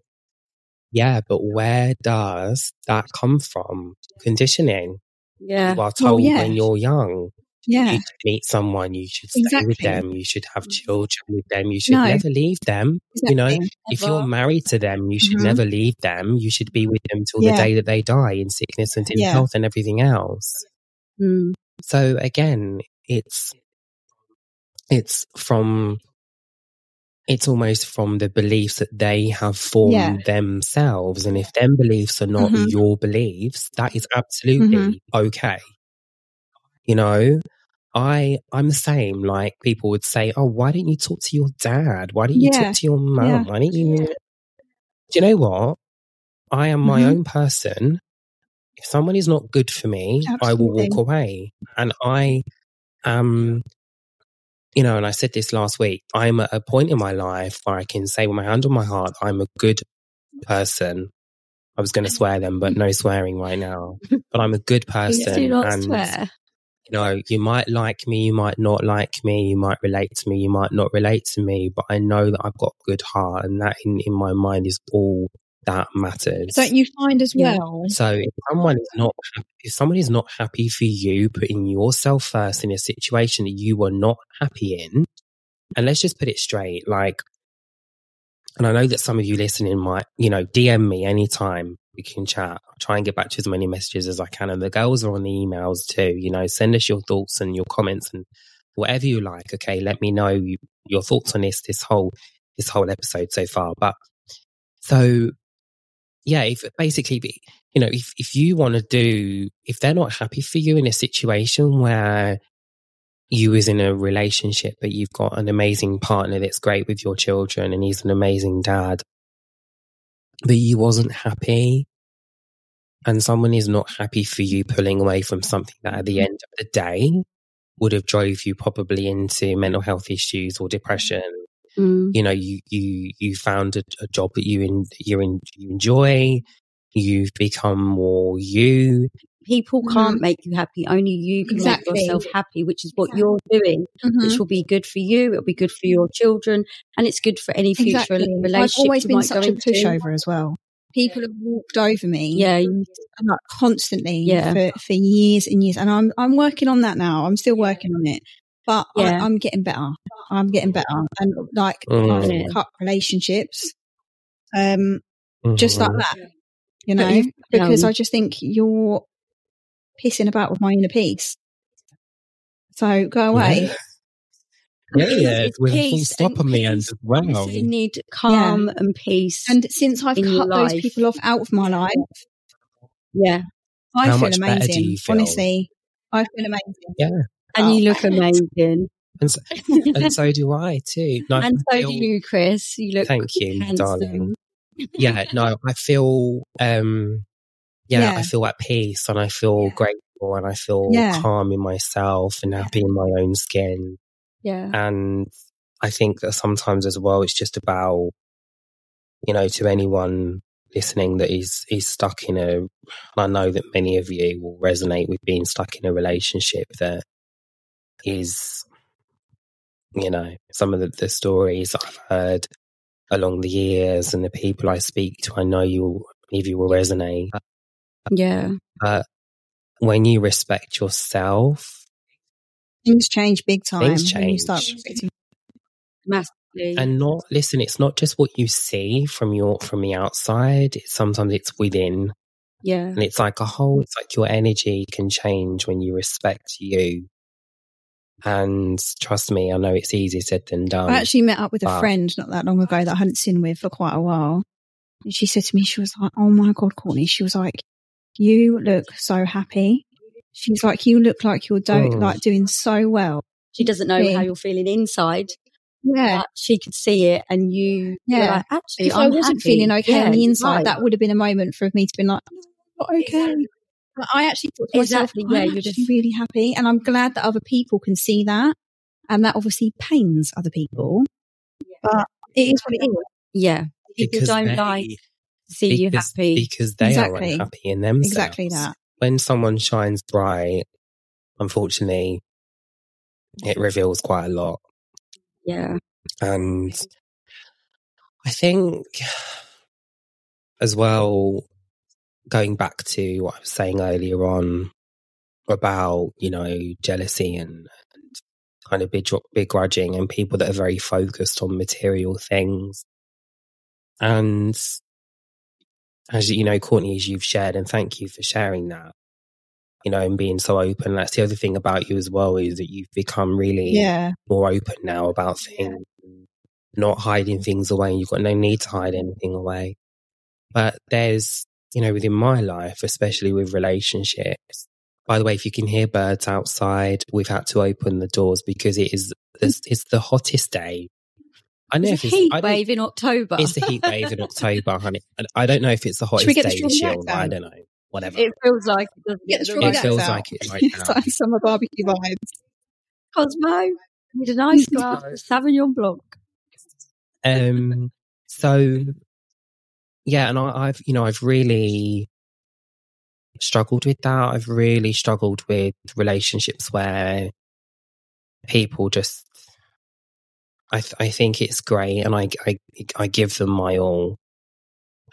yeah, but where does that come from? Conditioning. Yeah. You are told yeah. when you're young, Yeah. you should meet someone, you should stay with them, you should have children with them, you should No. never leave them. You know, Exactly. if you're married to them, you should Mhm. never leave them. You should be with them till Yeah. the day that they die in sickness and in Yeah. health and everything else. Mm. So again, it's it's from it's almost from the beliefs that they have formed Yeah. themselves. And if them beliefs are not Mhm. your beliefs, that is absolutely okay. You know, I I'm the same. Like people would say, Oh, why didn't you talk to your dad? Why didn't you Yeah. talk to your mum? Yeah. Why didn't you Do you know what? I am my Mhm. own person. If someone is not good for me, I will walk away. And I am you know, and I said this last week, I'm at a point in my life where I can say with my hand on my heart, I'm a good person. I was going to swear then, but no swearing right now. But I'm a good person. do not and, swear. You know, you might like me, you might not like me, you might relate to me, you might not relate to me, but I know that I've got a good heart and that in, in my mind is all that matters. Don't you find as well? So if someone is not happy, if someone is not happy for you putting yourself first in a situation that you were not happy in, and let's just put it straight, like, and I know that some of you listening might, you know, DM me anytime we can chat. I'll try and get back to as many messages as I can. And the girls are on the emails too, you know, send us your thoughts and your comments and whatever you like. Okay. Let me know you, your thoughts on this, this whole, this whole episode so far. But so yeah, if basically, you know, if, if you want to do, if they're not happy for you in a situation where you is in a relationship, but you've got an amazing partner that's great with your children and he's an amazing dad, but you wasn't happy. And someone is not happy for you pulling away from something that at the end of the day would have drove you probably into mental health issues or depression. Mm. you know you you you found a, a job that you in you in, you enjoy. You've become more you People Mhm. can't make you happy. Only you can Exactly. make yourself happy, which is what you're doing, which Mhm. will be good for you. It'll be good for your children, and it's good for any future Exactly. relationship I've always you been might such go a into. pushover as well. People have walked over me, Yeah, like constantly Yeah. for, for years and years, and I'm I'm working on that now. I'm still working on it, but Yeah. I, I'm getting better. I'm getting better, and like Mm. I've cut relationships, um, just like Mhm. that, you But know, you've- because um, I just think you're pissing about with my inner peace. So go away. yeah, It's- yeah with a full stop on the end as well Honestly, you need calm and peace. And since I've in your cut those people off out of my life, yeah, I How feel much better do amazing. you feel? Honestly, I feel amazing. yeah and Oh. you look amazing. and so, and so do I too No, I and so feel- do you, Chris. You look thank you handsome. darling yeah no I feel um yeah, Yeah. I feel at peace and I feel grateful and I feel Yeah. calm in myself and happy in my own skin Yeah, And I think that sometimes as well, it's just about, you know, to anyone listening that is, is stuck in a, I know that many of you will resonate with being stuck in a relationship that is, you know, some of the, the stories I've heard along the years and the people I speak to, I know you, many of you will resonate. Yeah, But when you respect yourself, Things change big time Things when you start change. respecting. massively. and not listen it's not just what you see from your from the outside it's sometimes it's within yeah, and it's like a whole it's like your energy can change when you respect you and trust me i know it's easier said than done I actually met up with a friend not that long ago that I hadn't seen with for quite a while. And she said to me, she was like, Oh my God, Courtney. She was like, You look so happy. She's like, You look like you're do- Mm. like doing so well. she doesn't know Yeah. how you're feeling inside. Yeah. but she could see it, and you, you're Yeah. like, actually, If I'm I wasn't happy. feeling okay Yeah, on the inside, right. that would have been a moment for me to be like, "Not okay. But I actually thought to myself, Exactly, yeah, yeah, you're you're just just- really happy. And I'm glad that other people can see that. And that obviously pains other people. But it is what it is. yeah, people Because don't they- like see you happy. because they Exactly. are unhappy in themselves Exactly that. when someone shines bright unfortunately it reveals quite a lot yeah, And I think as well, going back to what I was saying earlier on about, you know, jealousy and, and kind of begrudging and people that are very focused on material things. And as you know, Courtney, as you've shared, and thank you for sharing that, you know, and being so open. That's the other thing about you as well is that you've become really Yeah. more open now about things, not hiding things away. You've got no need to hide anything away. But there's, you know, within my life, especially with relationships. By the way, if you can hear birds outside, we've had to open the doors because it is it's, it's the hottest day. I know it's a heat I wave in October. It's the heat wave in October, honey. I don't know if it's the hottest we get day this year. strawberry or jacks not. I don't know. Whatever. It feels like it Get the It feels out. like it right it's now. like summer barbecue vibes. Cosmo. Need a nice glass of Sauvignon Blanc. Um, so yeah, and I, I've, you know, I've really struggled with that. I've really struggled with relationships where people just, I, th- I think it's great and I, I, I give them my all.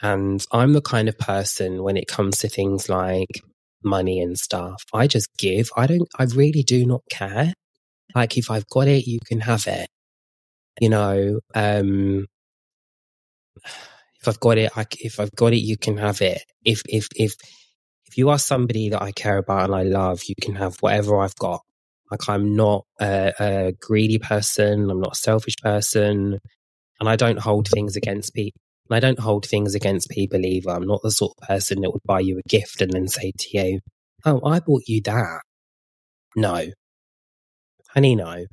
And I'm the kind of person when it comes to things like money and stuff, I just give. I don't, I really do not care. Like if I've got it, you can have it. You know, um, if I've got it, I, if I've got it, you can have it. If, if, if, if you are somebody that I care about and I love, you can have whatever I've got. Like I'm not a, a greedy person. I'm not a selfish person and I don't hold things against people. And I don't hold things against people either. I'm not the sort of person that would buy you a gift and then say to you, Oh, I bought you that. No. Honey, no.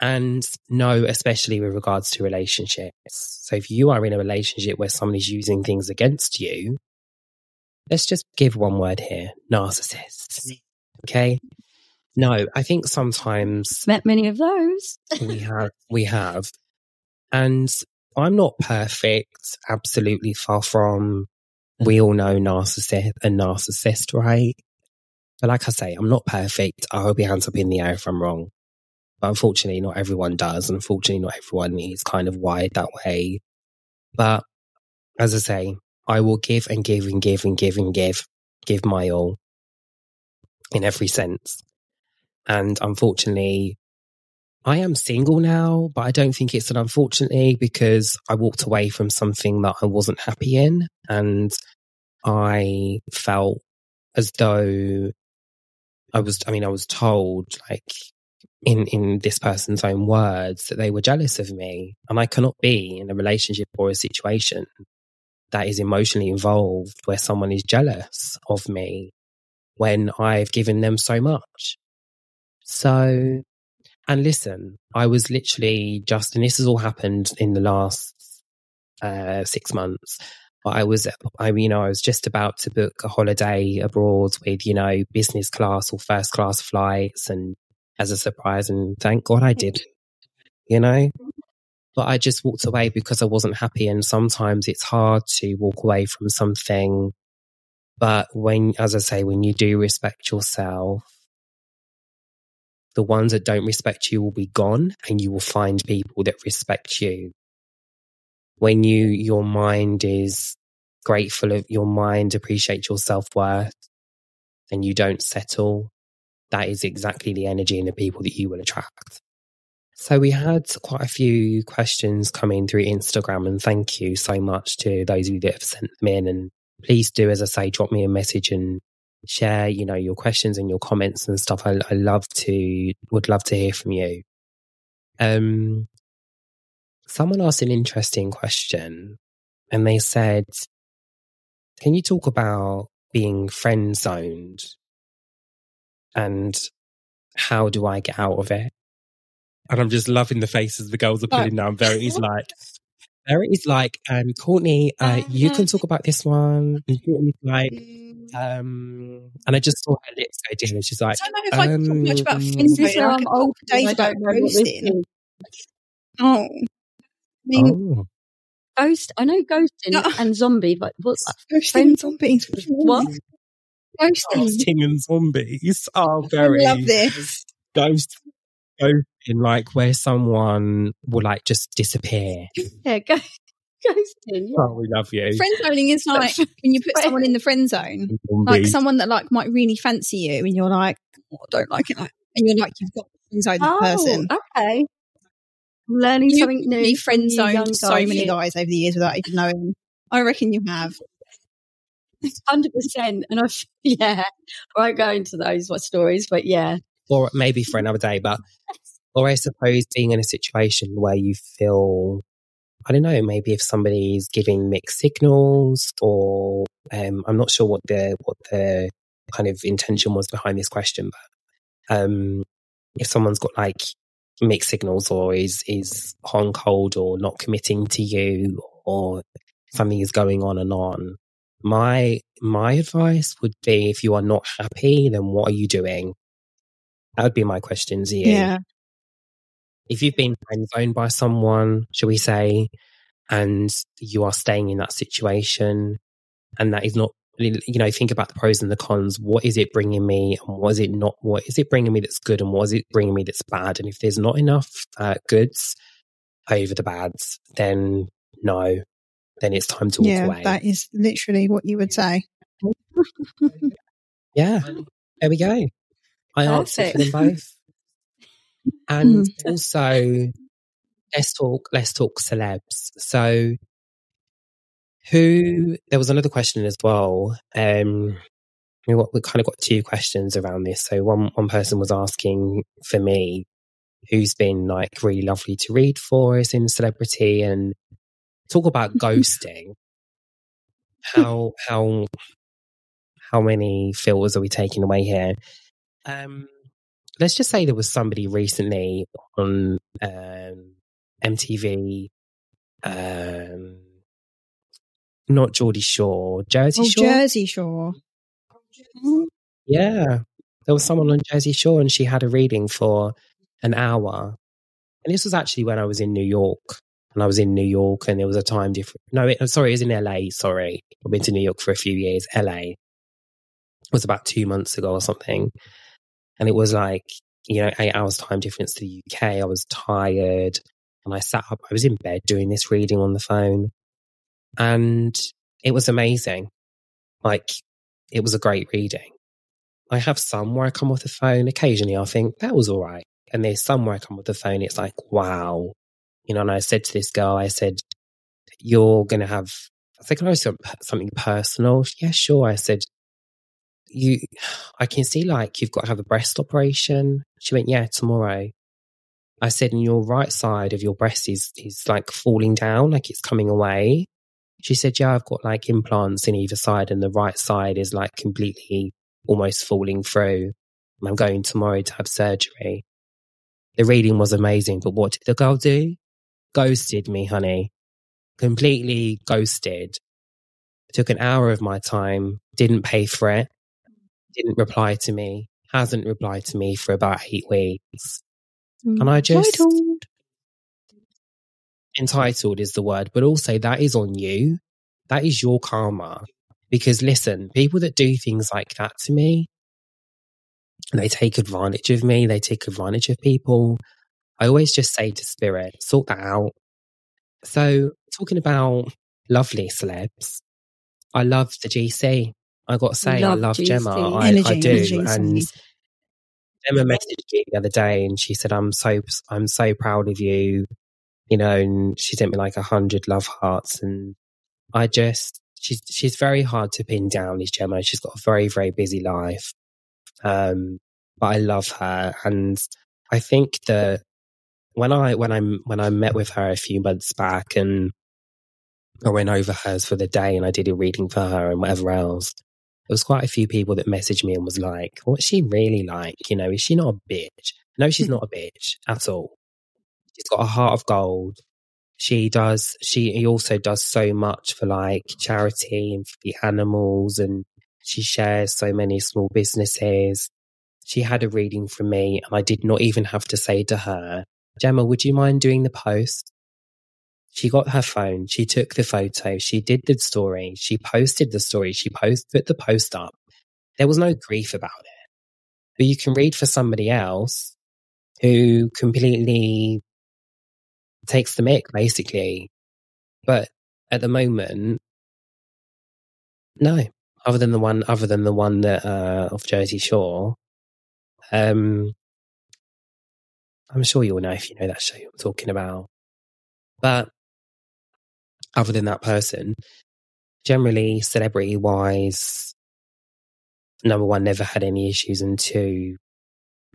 And no, especially with regards to relationships. So if you are in a relationship where somebody's using things against you, let's just give one word here narcissist. Mm. Okay. No, I think sometimes met many of those. we have, we have. And I'm not perfect, absolutely far from. We mm. all know narcissist a narcissist, right? But like I say, I'm not perfect. I hope your hands up in the air if I'm wrong. But unfortunately, not everyone does. Unfortunately, not everyone is kind of wired that way. But as I say, I will give and give and give and give and give, give my all in every sense. And unfortunately, I am single now, but I don't think it's an unfortunately because I walked away from something that I wasn't happy in. And I felt as though I was, I mean, I was told like in, in this person's own words that they were jealous of me. And I cannot be in a relationship or a situation that is emotionally involved where someone is jealous of me when I've given them so much. So, and listen, I was literally just, and this has all happened in the last uh, six months. But I was, I you know, I was just about to book a holiday abroad with, you know, business class or first class flights, and as a surprise, and thank God I did, you know. But I just walked away because I wasn't happy, and sometimes it's hard to walk away from something. But when, as I say, when you do respect yourself, the ones that don't respect you will be gone and you will find people that respect you. When you, your mind is grateful of your mind, appreciates your self worth and you don't settle, that is exactly the energy and the people that you will attract. So we had quite a few questions coming through Instagram and thank you so much to those of you that have sent them in and please do, as I say, drop me a message and share, you know, your questions and your comments and stuff. I, I love to, would love to hear from you. Um, someone asked an interesting question and they said, can you talk about being friend zoned and how do I get out of it? And I'm just loving the faces the girls are putting down. Verity's like, Verity's like, um, Courtney, uh, you can talk about this one. And Courtney's like, um, and I just saw her lips go dim, and she's like, I don't know if I can talk much about um, friends. This I how could I'm old. days about don't know what this ghosting. Oh, I mean, oh, Ghost. I know ghosting No. and zombie, but what? ghosting friend- zombies. What? Ghosting. casting and zombies. Oh, I very love this. ghost. Ghosting, like where someone will like just disappear. Yeah, go, ghosting. Yeah. Oh, we love you. Friend zoning is like when you put someone in the friend zone, like someone that like might really fancy you, and you're like, oh, I don't like it, like, and you're like, you've got to friend zone the person. Oh, okay. Learning You something new. friend you young zoned so guys. many guys over the years without even knowing. I reckon you have. Hundred percent, and I yeah, I won't go into those what stories, but yeah, or maybe for another day, but or I suppose being in a situation where you feel I don't know, maybe if somebody's giving mixed signals or um I'm not sure what the what the kind of intention was behind this question, but um if someone's got like mixed signals or is is on cold or not committing to you or something is going on and on. My my advice would be if you are not happy, then what are you doing? That would be my question to you. Yeah. If you've been friend zoned by someone, shall we say, and you are staying in that situation, and that is not, you know, think about the pros and the cons. What is it bringing me, and what is it not? What is it bringing me that's good, and what is it bringing me that's bad? And if there's not enough uh, goods over the bads, then no, then it's time to walk yeah, away. that is literally what you would say. Yeah, there we go. I answered for them both. And Mm. also, let's talk. Let's talk celebs. So, who? There was another question as well. Um, we, got, we kind of got two questions around this. So one one person was asking for me, who's been like really lovely to read for us in celebrity, and talk about ghosting. How how how many filters are we taking away here? Um, let's just say there was somebody recently on um, MTV, um, not Geordie Shore, Jersey Oh, Shore. Jersey Shore. Yeah, there was someone on Jersey Shore, and she had a reading for an hour. And this was actually when I was in New York. And I was in New York, and there was a time difference. No, it, sorry, it was in LA. Sorry, I've been to New York for a few years. LA was about two months ago or something, and it was like you know eight hours time difference to the UK. I was tired, and I sat up. I was in bed doing this reading on the phone, and it was amazing. Like it was a great reading. I have some where I come off the phone occasionally. I think that was all right, and there's some where I come off the phone. It's like wow, you know. And I said to this girl, I said, "You're gonna have." I think I was something personal. Yeah, sure. I said, "You, I can see like you've got to have a breast operation." She went, "Yeah, tomorrow." I said, "And your right side of your breast is is like falling down, like it's coming away." She said, Yeah, I've got like implants in either side, and the right side is like completely almost falling through. I'm going tomorrow to have surgery. The reading was amazing, but what did the girl do? Ghosted me, honey. Completely ghosted. Took an hour of my time, didn't pay for it, didn't reply to me, hasn't replied to me for about eight weeks. And I just Entitled. entitled is the word, but also that is on you. That is your karma. Because listen, people that do things like that to me, they take advantage of me, they take advantage of people. I always just say to spirit, sort that out. So, talking about lovely celebs, I love the GC. I got to say, I Love love GC. Gemma. I, Energy I do. And Emma messaged me the other day and she said, I'm so, I'm so proud of you. You know, and she sent me like a hundred love hearts. And I just, she's, she's very hard to pin down, is Gemma. She's got a very, very busy life. Um, but I love her. And I think that when I, when I'm, when I met with her a few months back and I went over hers for the day and I did a reading for her and whatever else, there was quite a few people that messaged me and was like, what's she really like? You know, is she not a bitch? No, she's hmm. not a bitch at all. She's got a heart of gold. She does, she also does so much for like charity and for the animals and she shares so many small businesses. She had a reading from me and I did not even have to say to her, Gemma, would you mind doing the post? She got her phone. She took the photo. She did the story. She posted the story. She post, put the post up. There was no grief about it. But you can read for somebody else who completely takes the mic, basically. But at the moment, no. Other than the one, other than the one that uh, off Jersey Shore, um, I'm sure you'll know if you know that show I'm talking about. But other than that person, generally celebrity wise, number one, never had any issues, and two,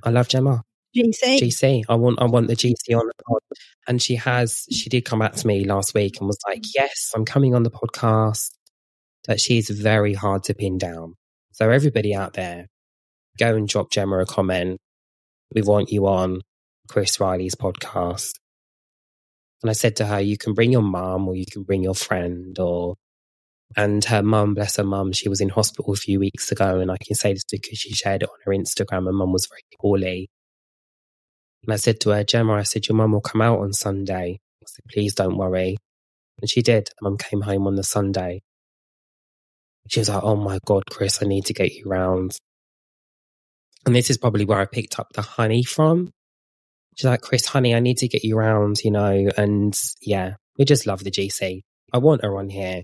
I love Gemma. GC. GC. I want I want the GC on the pod. And she has she did come back to me last week and was like, Yes, I'm coming on the podcast. But she's very hard to pin down. So everybody out there, go and drop Gemma a comment. We want you on Chris Riley's podcast. And I said to her, you can bring your mum or you can bring your friend or and her mum, bless her mum, she was in hospital a few weeks ago. And I can say this because she shared it on her Instagram. Her mum was very poorly. And I said to her, Gemma, I said, your mum will come out on Sunday. I said, please don't worry. And she did. Mum came home on the Sunday. She was like, oh my God, Chris, I need to get you round. And this is probably where I picked up the honey from. She's like, Chris, honey, I need to get you round, you know, and yeah, we just love the GC. I want her on here.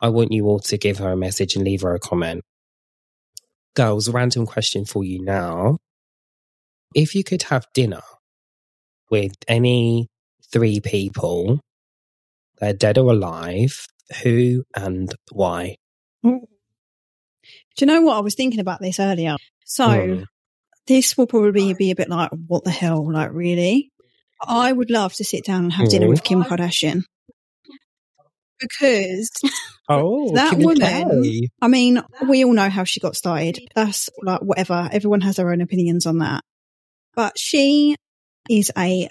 I want you all to give her a message and leave her a comment. Girls, random question for you now. If you could have dinner with any three people, they're dead or alive, who and why? Do you know what? I was thinking about this earlier. So Mm. This will probably be a bit like, what the hell? Like, really? I would love to sit down and have dinner Mm. with Kim Kardashian. Because Oh, that Kim woman, I mean, we all know how she got started. That's like whatever. Everyone has their own opinions on that. But she is a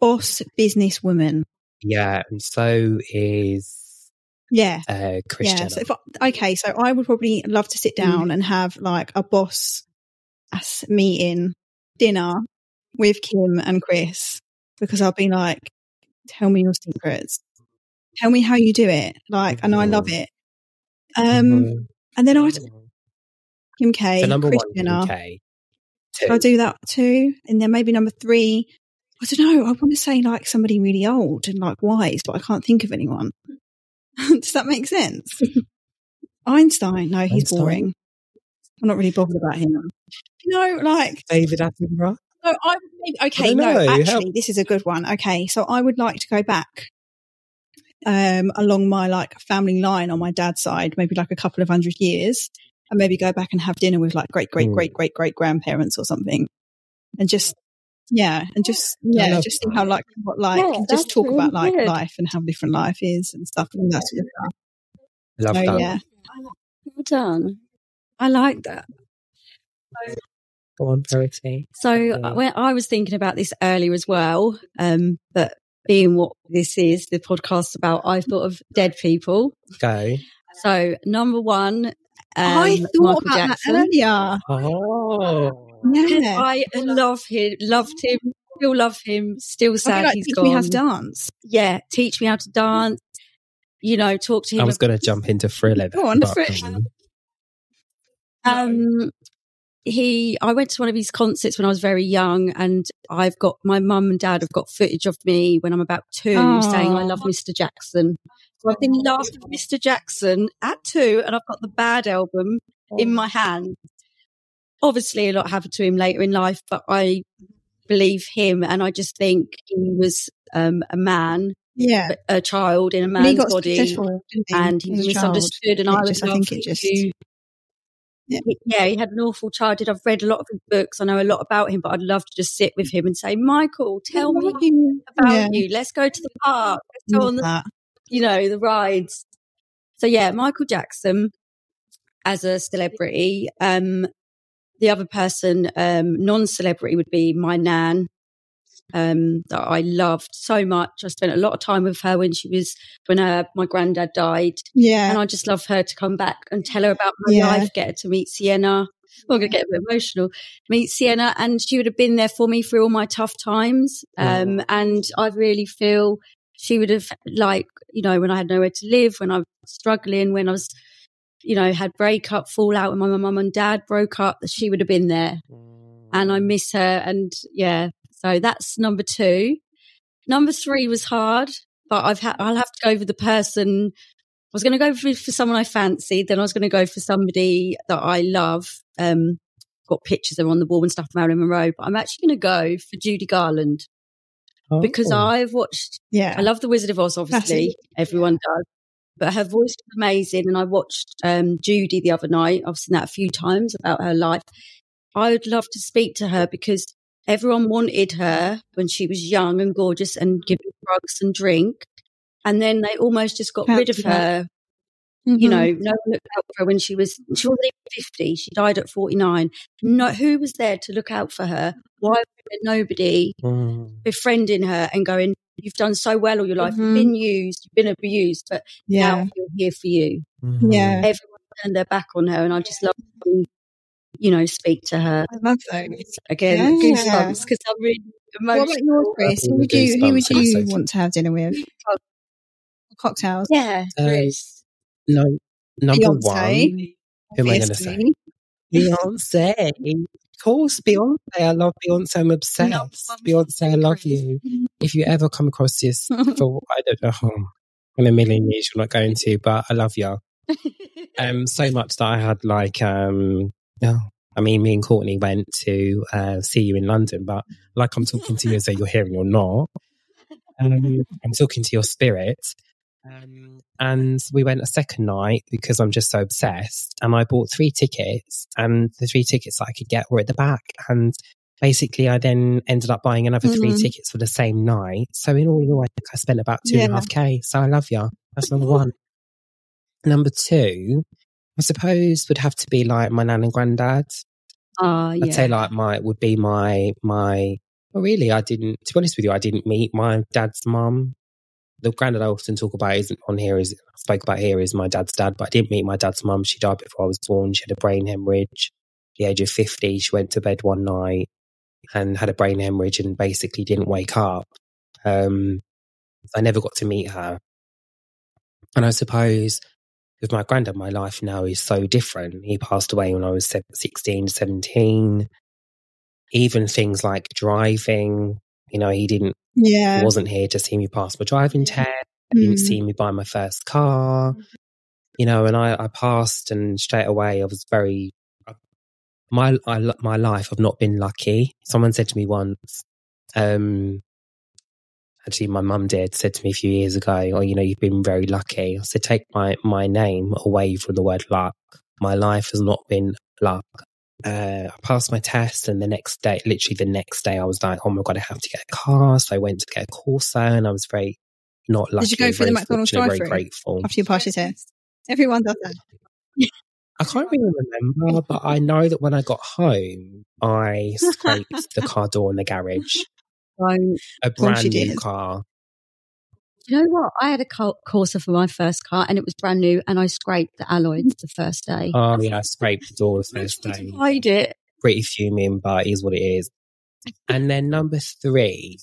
boss businesswoman. Yeah, and so is Yeah. uh, Kris Yeah. So I, okay, so I would probably love to sit down and have like a boss ass meeting dinner with Kim and Kris because I'll be like, tell me your secrets. Tell me how you do it. Like, and I love it. Um, Mhm. and then I'd Kim K, So number Chris one, Kim Jenner. K. I'll do that too. And then maybe number three, I don't know. I want to say like somebody really old and like wise, but I can't think of anyone. Does that make sense? Einstein. No, he's Einstein? boring. I'm not really bothered about him. You know, like, David Attenborough. no, I would maybe, okay, don't no, actually, Help. this is a good one. Okay, so I would like to go back um, along my like family line on my dad's side, maybe like a couple of hundred years, and maybe go back and have dinner with like great, great, Hmm. great, great, great grandparents or something, and just yeah, and just yeah, love just see how like what like Yeah, and just talk really about like good. life and how different life is and stuff and that sort of stuff. Love So that. yeah, Well done. I like that. Go on, Verity. So Yeah. when I was thinking about this earlier as well, um, but being what this is, the podcast about, I thought of dead people. Go. So number one, um, I thought Michael about Jackson. that earlier. Oh. Yeah, I love him, loved him, still love him, still sad feel like he's teach gone. me how to dance. Yeah, teach me how to dance. You know, talk to him. I was going to jump into Thriller. Go on, but, Thriller. Um, he, I went to one of his concerts when I was very young, and I've got my mum and dad have got footage of me when I'm about two saying I love Mr. Jackson. So I've been love Mr. Jackson at two, and I've got the Bad album in my hand. Obviously, a lot happened to him later in life, but I believe him, and I just think he was um, a man, Yeah, a child in a man's body and he as was a child? And It I just- I think it just- to. Yeah. Yeah, he had an awful childhood. I've read a lot of his books. I know a lot about him, but I'd love to just sit with him and say, Michael, tell me about Yeah. you. Let's go to the park. Let's go on the, you know, the rides. So yeah, Michael Jackson as a celebrity. Um, the other person, um, non-celebrity would be my nan, um, that I loved so much. I spent a lot of time with her when she was, when her, my granddad died. Yeah, And I just love her to come back and tell her about my Yeah. life, get her to meet Sienna. I'm going to get a bit emotional. Meet Sienna, and she would have been there for me through all my tough times. Um, and I really feel she would have, like, you know, when I had nowhere to live, when I was struggling, when I was, you know, had breakup, fallout, when my mum and dad broke up, that she would have been there. And I miss her. And yeah, so that's number two. Number three was hard, but I've had, I'll have to go with the person I was going to go for, for someone I fancied. Then I was going to go for somebody that I love. Um, got pictures of her on the wall and stuff, Marilyn Monroe. But I'm actually going to go for Judy Garland because oh. I've watched. yeah. I love The Wizard of Oz. Obviously, everyone does. But her voice was amazing, and I watched um, Judy the other night. I've seen that a few times about her life. I would love to speak to her because everyone wanted her when she was young and gorgeous and given drugs and drink. And then they almost just got rid of Cancelled her. her you know, no one looked out for her when she was, she wasn't even 50. She died at 49. No, who was there to look out for her? Why was there nobody Mm. befriending her and going, you've done so well all your life. Mhm. You've been used, you've been abused, but yeah, now we're here for you. Mhm. yeah. Everyone turned their back on her and I just love to, you know, speak to her. I love those. Again, Yeah. goosebumps because I'm really What emotional. about yours, Chris? Who would you who would you episode. want to have dinner with? Cocktails. Yeah, Um, Chris. No, number Beyonce. one. Who am I going to say? Beyonce. Of course, Beyonce. I love Beyonce. I'm obsessed. Beyonce, I love you. If you ever come across this, for I don't know, oh, in a million years you're not going to, but I love you. um, so much that I had like, um, oh, I mean, me and Courtney went to uh, see you in London, but like I'm talking to you and say you're here and you're not. Um, I'm talking to your spirit. Um, and we went a second night because I'm just so obsessed. And I bought three tickets, and the three tickets that I could get were at the back. And basically, I then ended up buying another three Mhm. tickets for the same night. So in all, in all, I think I spent about two and a half k. So I love you. That's number one. Number two, I suppose would have to be like my nan and granddad. Ah, I'd say like my would be my my. Well, really, I didn't. To be honest with you, I didn't meet my dad's mum. The granddad I often talk about isn't on here. Is I spoke about here is my dad's dad, but I didn't meet my dad's mum. She died before I was born. She had a brain hemorrhage. At the age of fifty, she went to bed one night and had a brain hemorrhage and basically didn't wake up. Um, I never got to meet her. And I suppose with my granddad, my life now is so different. He passed away when I was se- 16, 17. Even things like driving, you know, he didn't, Yeah. he wasn't here to see me pass my driving test. He didn't Mm. see me buy my first car, you know, and I, I passed and straight away I was very, my, I, my life, I've not been lucky. Someone said to me once, um, actually my mum did said to me a few years ago oh you know you've been very lucky i said take my my name away from the word luck my life has not been luck uh, I passed my test, and the next day, literally the next day, I was like, "Oh my god, I have to get a car." So I went to get a Corsa, and I was very not lucky. Did you go through the McDonald's fortunate, very grateful. after you pass your test? Everyone does that. I can't really remember, but I know that when I got home, I scraped the car door in the garage. Don't. A brand new did. car. You know what? I had a Cor- Corsa for my first car, and it was brand new, and I scraped the alloys the first day. Oh yeah, I scraped the door the first day. Hide it. pretty fuming, but it is what it is. And then number three,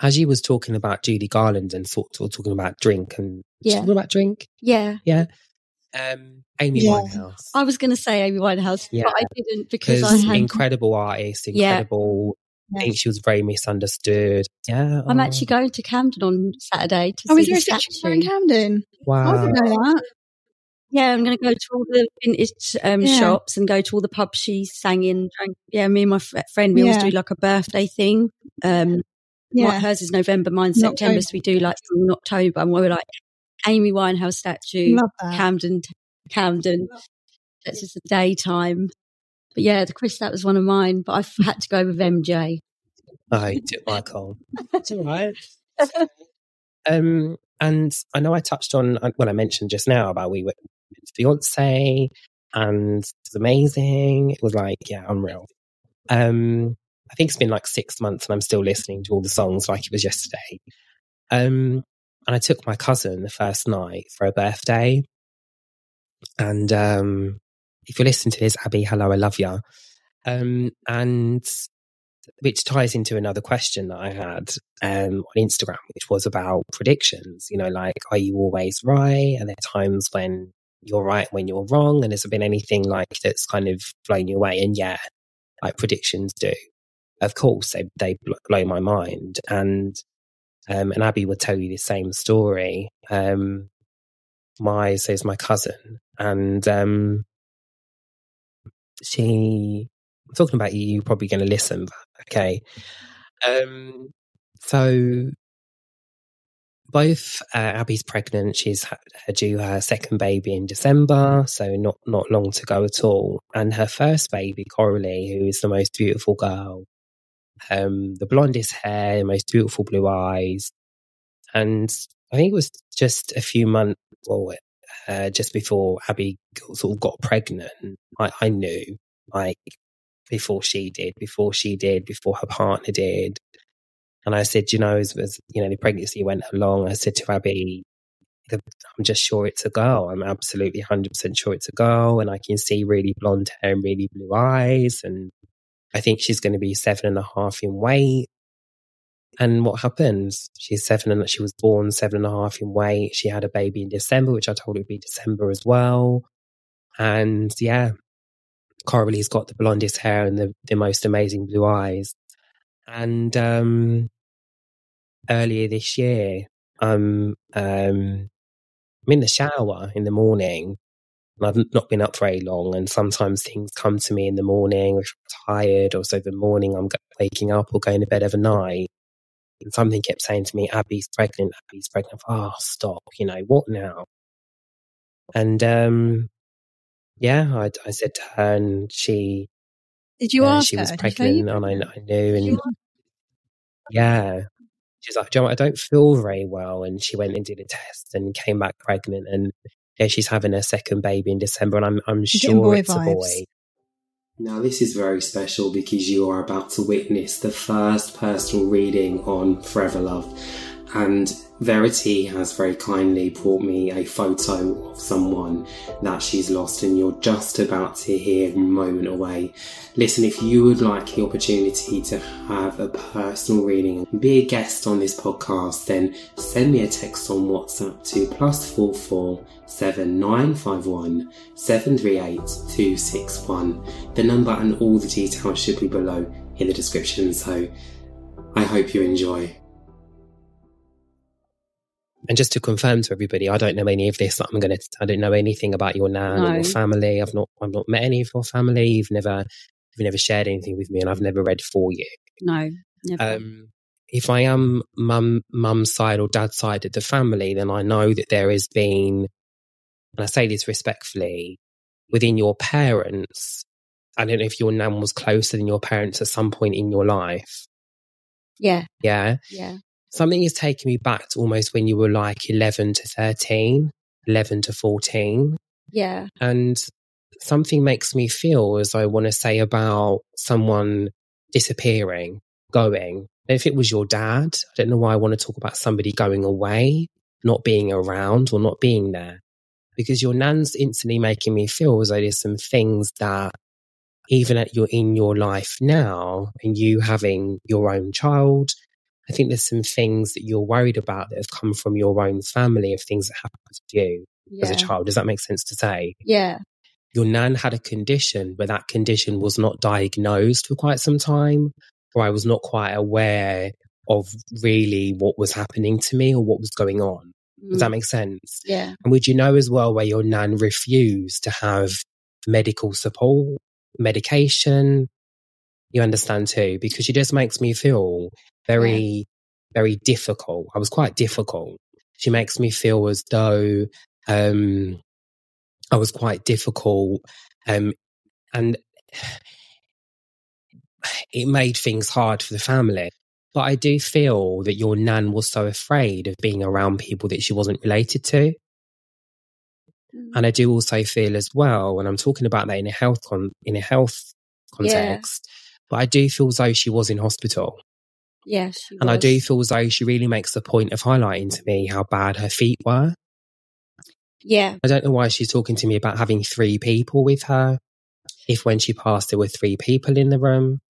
as you was talking about Judy Garland and sort of talking about drink and Yeah. talking about drink, Yeah, yeah. Um, Amy Yeah. Winehouse, I was going to say Amy Winehouse, Yeah. but I didn't because I had. incredible artist, incredible. I think she was very misunderstood. Yeah, I'm oh, actually going to Camden on Saturday to Oh, see is there the a statue statue. in Camden? I wow. didn't know that. Yeah, I'm going to go to all the vintage um, Yeah. shops and go to all the pubs she sang in. Drank. Yeah, me and my fr- friend, we always do like a birthday thing. Um, my- Yeah. hers is November, mine's In September, October. so we do like in October, and we're like Amy Winehouse statue, Camden, Camden. That's just a daytime. But yeah, the Chris, that was one of mine, but I had to go with MJ. I do, Michael. It's all right. Um, and I know I touched on uh, when I mentioned just now about we were Beyonce and it was amazing. It was like, yeah, unreal. Um, I think it's been like six months and I'm still listening to all the songs like it was yesterday. Um, and I took my cousin the first night for her birthday. And um, if you're listening to this, Abby, hello, I love you. Um, and which ties into another question that I had um, on Instagram, which was about predictions. You know, like, are you always right? Are there times when you're right when you're wrong? And has there been anything like that's kind of blown you away? And yeah, like predictions do. Of course, they they blow my mind. And um, and Abby would tell you the same story. Um, my so is my cousin, and um, she. I'm talking about you. You're probably going to listen, but okay. Um, so both uh, Abby's pregnant. She's due her second baby in December, so not not long to go at all. And her first baby, Coralie, who is the most beautiful girl, um, the blondest hair, most beautiful blue eyes, and I think it was just a few months, well, uh, just before Abby sort of got pregnant. I, I knew, like, before she did, before she did, before her partner did. And I said, you know, as, as you know, the pregnancy went along, I said to Abby, I'm just sure it's a girl. I'm absolutely 100% sure it's a girl. And I can see really blonde hair and really blue eyes. And I think she's going to be seven and a half in weight. And what happens? She's seven and she was born seven and a half in weight. She had a baby in December, which I told her would be December as well. And yeah, Coralie's got the blondest hair and the, the most amazing blue eyes. And um, earlier this year, I'm um, I'm in the shower in the morning I've not been up very long. And sometimes things come to me in the morning, if I'm tired, or so the morning I'm waking up or going to bed overnight. Something kept saying to me, Abby's pregnant, Abby's pregnant. Oh, stop. You know, what now? And, um, yeah, I, I said to her and she, did you uh, ask she her? was pregnant and I, I knew and yeah, she's like, Joe, I don't feel very well. And she went and did a test and came back pregnant. And yeah, she's having her second baby in December. And I'm, I'm sure it's vibes. a boy. Now, this is very special because you are about to witness the first personal reading on Forever Loved. And Verity has very kindly brought me a photo of someone that she's lost, and you're just about to hear a moment away. Listen, if you would like the opportunity to have a personal reading and be a guest on this podcast, then send me a text on WhatsApp to plus four four seven nine five one seven three eight two six one. The number and all the details should be below in the description. So I hope you enjoy. And just to confirm to everybody, I don't know any of this. I'm going to, I don't know anything about your nan no. or your family. I've not, I've not met any of your family. You've never, you've never shared anything with me and I've never read for you. No, never. Um, if I am mum, mum's side or dad's side of the family, then I know that there has been, and I say this respectfully, within your parents, I don't know if your nan was closer than your parents at some point in your life. Yeah. Yeah. Yeah something is taking me back to almost when you were like 11 to 13, 11 to 14. Yeah. And something makes me feel as I want to say about someone disappearing, going. If it was your dad, I don't know why I want to talk about somebody going away, not being around or not being there. Because your nan's instantly making me feel as though there's some things that even at your in your life now and you having your own child I think there's some things that you're worried about that have come from your own family of things that happened to you yeah. as a child. Does that make sense to say? Yeah. Your nan had a condition, but that condition was not diagnosed for quite some time, or I was not quite aware of really what was happening to me or what was going on. Mm. Does that mm. make sense? Yeah. And would you know as well where your nan refused to have medical support, medication? You understand too, because she just makes me feel very, very difficult. I was quite difficult. She makes me feel as though um, I was quite difficult. Um, and it made things hard for the family. But I do feel that your nan was so afraid of being around people that she wasn't related to. Mm. And I do also feel as well, when I'm talking about that in a health con- in a health context, yeah. but I do feel as though she was in hospital. Yes. and was. I do feel as though she really makes the point of highlighting to me how bad her feet were. Yeah. I don't know why she's talking to me about having three people with her. If when she passed, there were three people in the room.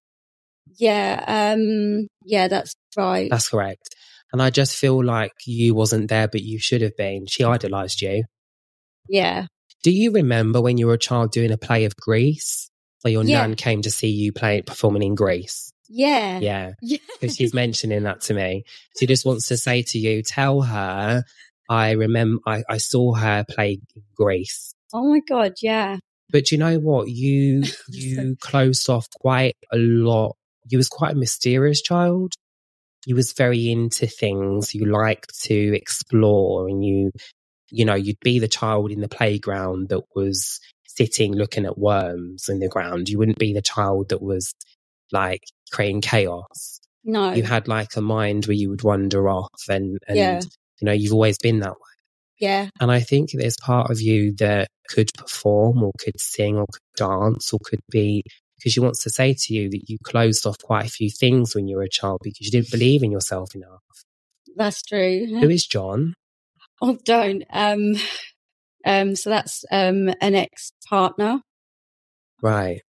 Yeah. Um, yeah, that's right. That's correct. And I just feel like you wasn't there, but you should have been. She idolized you. Yeah. Do you remember when you were a child doing a play of Grease? Where your yeah. nan came to see you play performing in Grease? Yeah. Yeah. Because she's mentioning that to me. She just wants to say to you, tell her I remember I, I saw her play Grease. Oh my God, yeah. But you know what? You you closed off quite a lot. You was quite a mysterious child. You was very into things. You liked to explore and you you know, you'd be the child in the playground that was sitting looking at worms in the ground. You wouldn't be the child that was like creating chaos. No. You had like a mind where you would wander off and, and yeah. you know, you've always been that way. Yeah. And I think there's part of you that could perform or could sing or could dance or could be because she wants to say to you that you closed off quite a few things when you were a child because you didn't believe in yourself enough. That's true. Who is John? Oh, don't. Um, um, so that's um an ex partner. Right.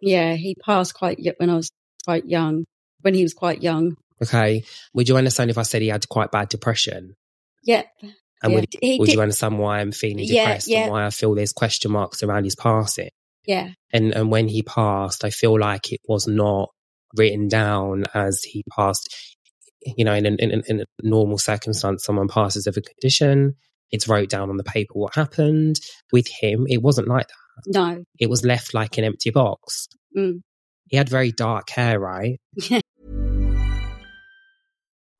Yeah, he passed quite when I was quite young, when he was quite young. Okay. Would you understand if I said he had quite bad depression? Yep. And yeah. would, he would did, you understand why I'm feeling depressed yeah, and why I feel there's question marks around his passing? Yeah. And and when he passed, I feel like it was not written down as he passed. you know, in, in, in, in a normal circumstance, someone passes of a condition, it's wrote down on the paper what happened. With him, it wasn't like that. No. It was left like an empty box. Mm. He had very dark hair, right? Yeah.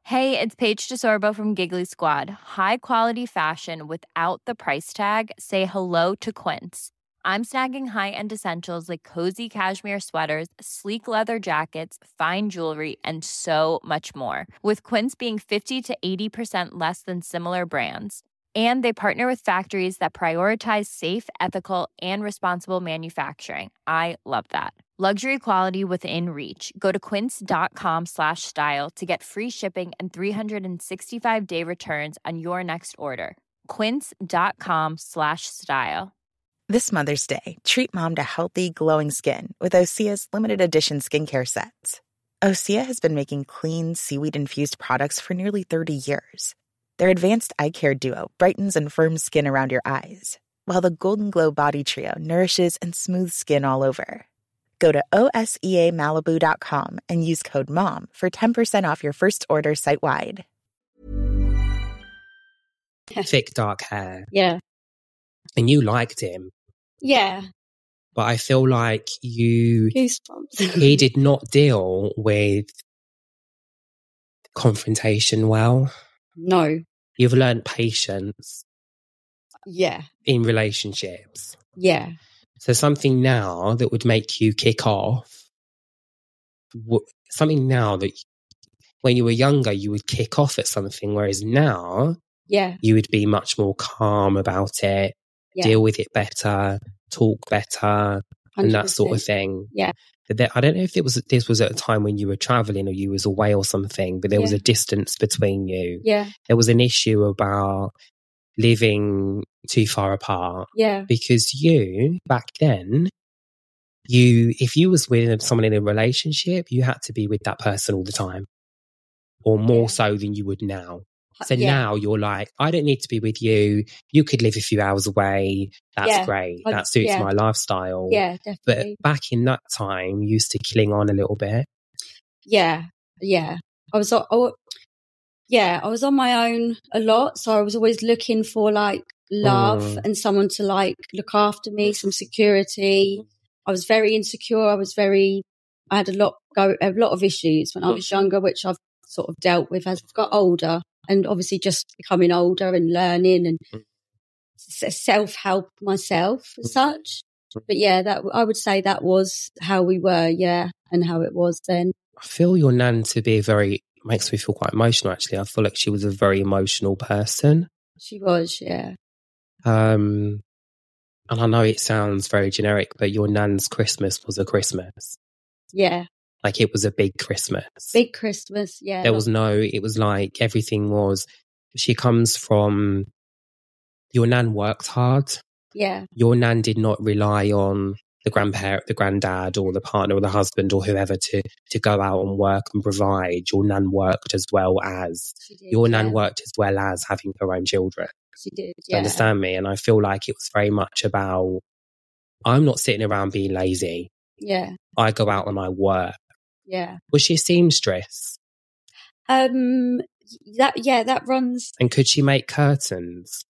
Hey, it's Paige DeSorbo from Giggly Squad. High quality fashion without the price tag. Say hello to Quince. I'm snagging high-end essentials like cozy cashmere sweaters, sleek leather jackets, fine jewelry, and so much more. With Quince being 50 to 80% less than similar brands. And they partner with factories that prioritize safe, ethical, and responsible manufacturing. I love that. Luxury quality within reach. Go to quince.com slash style to get free shipping and 365 day returns on your next order. Quince.com slash style. This Mother's Day, treat mom to healthy, glowing skin with Osea's limited edition skincare sets. Osea has been making clean, seaweed infused products for nearly 30 years. Their advanced eye care duo brightens and firms skin around your eyes, while the Golden Glow Body Trio nourishes and smooths skin all over. Go to OSEAMalibu.com and use code MOM for 10% off your first order site wide. Thick, dark hair. Yeah. And you liked him. Yeah. But I feel like you, Goosebumps. he did not deal with confrontation well. No. You've learned patience Yeah. in relationships. Yeah. So something now that would make you kick off, something now that when you were younger, you would kick off at something, whereas now Yeah. you would be much more calm about it, Yeah. deal with it better, talk better, and that sort of thing. Yeah. There, I don't know if it was this was at a time when you were traveling or you was away or something, but there was a distance between you. Yeah. There was an issue about living too far apart Yeah. because you back then you if you was with someone in a relationship you had to be with that person all the time or more Yeah. so than you would now so yeah. now you're like i don't need to be with you you could live a few hours away that's Yeah. great that suits yeah. my lifestyle Yeah, definitely. but back in that time you used to cling on a little bit yeah. Yeah. I was, oh, yeah, I was on my own a lot. So I was always looking for like love Mm. and someone to like look after me, some security. I was very insecure. I was very, I had a lot go, a lot of issues when I was younger, which I've sort of dealt with as I've got older and obviously just becoming older and learning and mm. self help myself as mm. such. Mm. But yeah, that I would say that was how we were, yeah, and how it was then. i feel your nan to be a very makes me feel quite emotional actually i feel like she was a very emotional person She was, yeah. Um, and I know it sounds very generic, but your nan's Christmas was a Christmas. Yeah. Like it was a big Christmas. Big Christmas, yeah. there was no, it was like everything was, she comes from, your nan worked hard. Yeah. Your nan did not rely on the grandparent, the granddad or the partner or the husband or whoever to, to go out and work and provide. Your nan worked as well as, did, your nan yeah. worked as well as having her own children. She did, yeah. understand me? And I feel like it was very much about I'm not sitting around being lazy. Yeah. I go out and I work. Yeah. Was she a seamstress? Um that yeah, that runs And could she make curtains?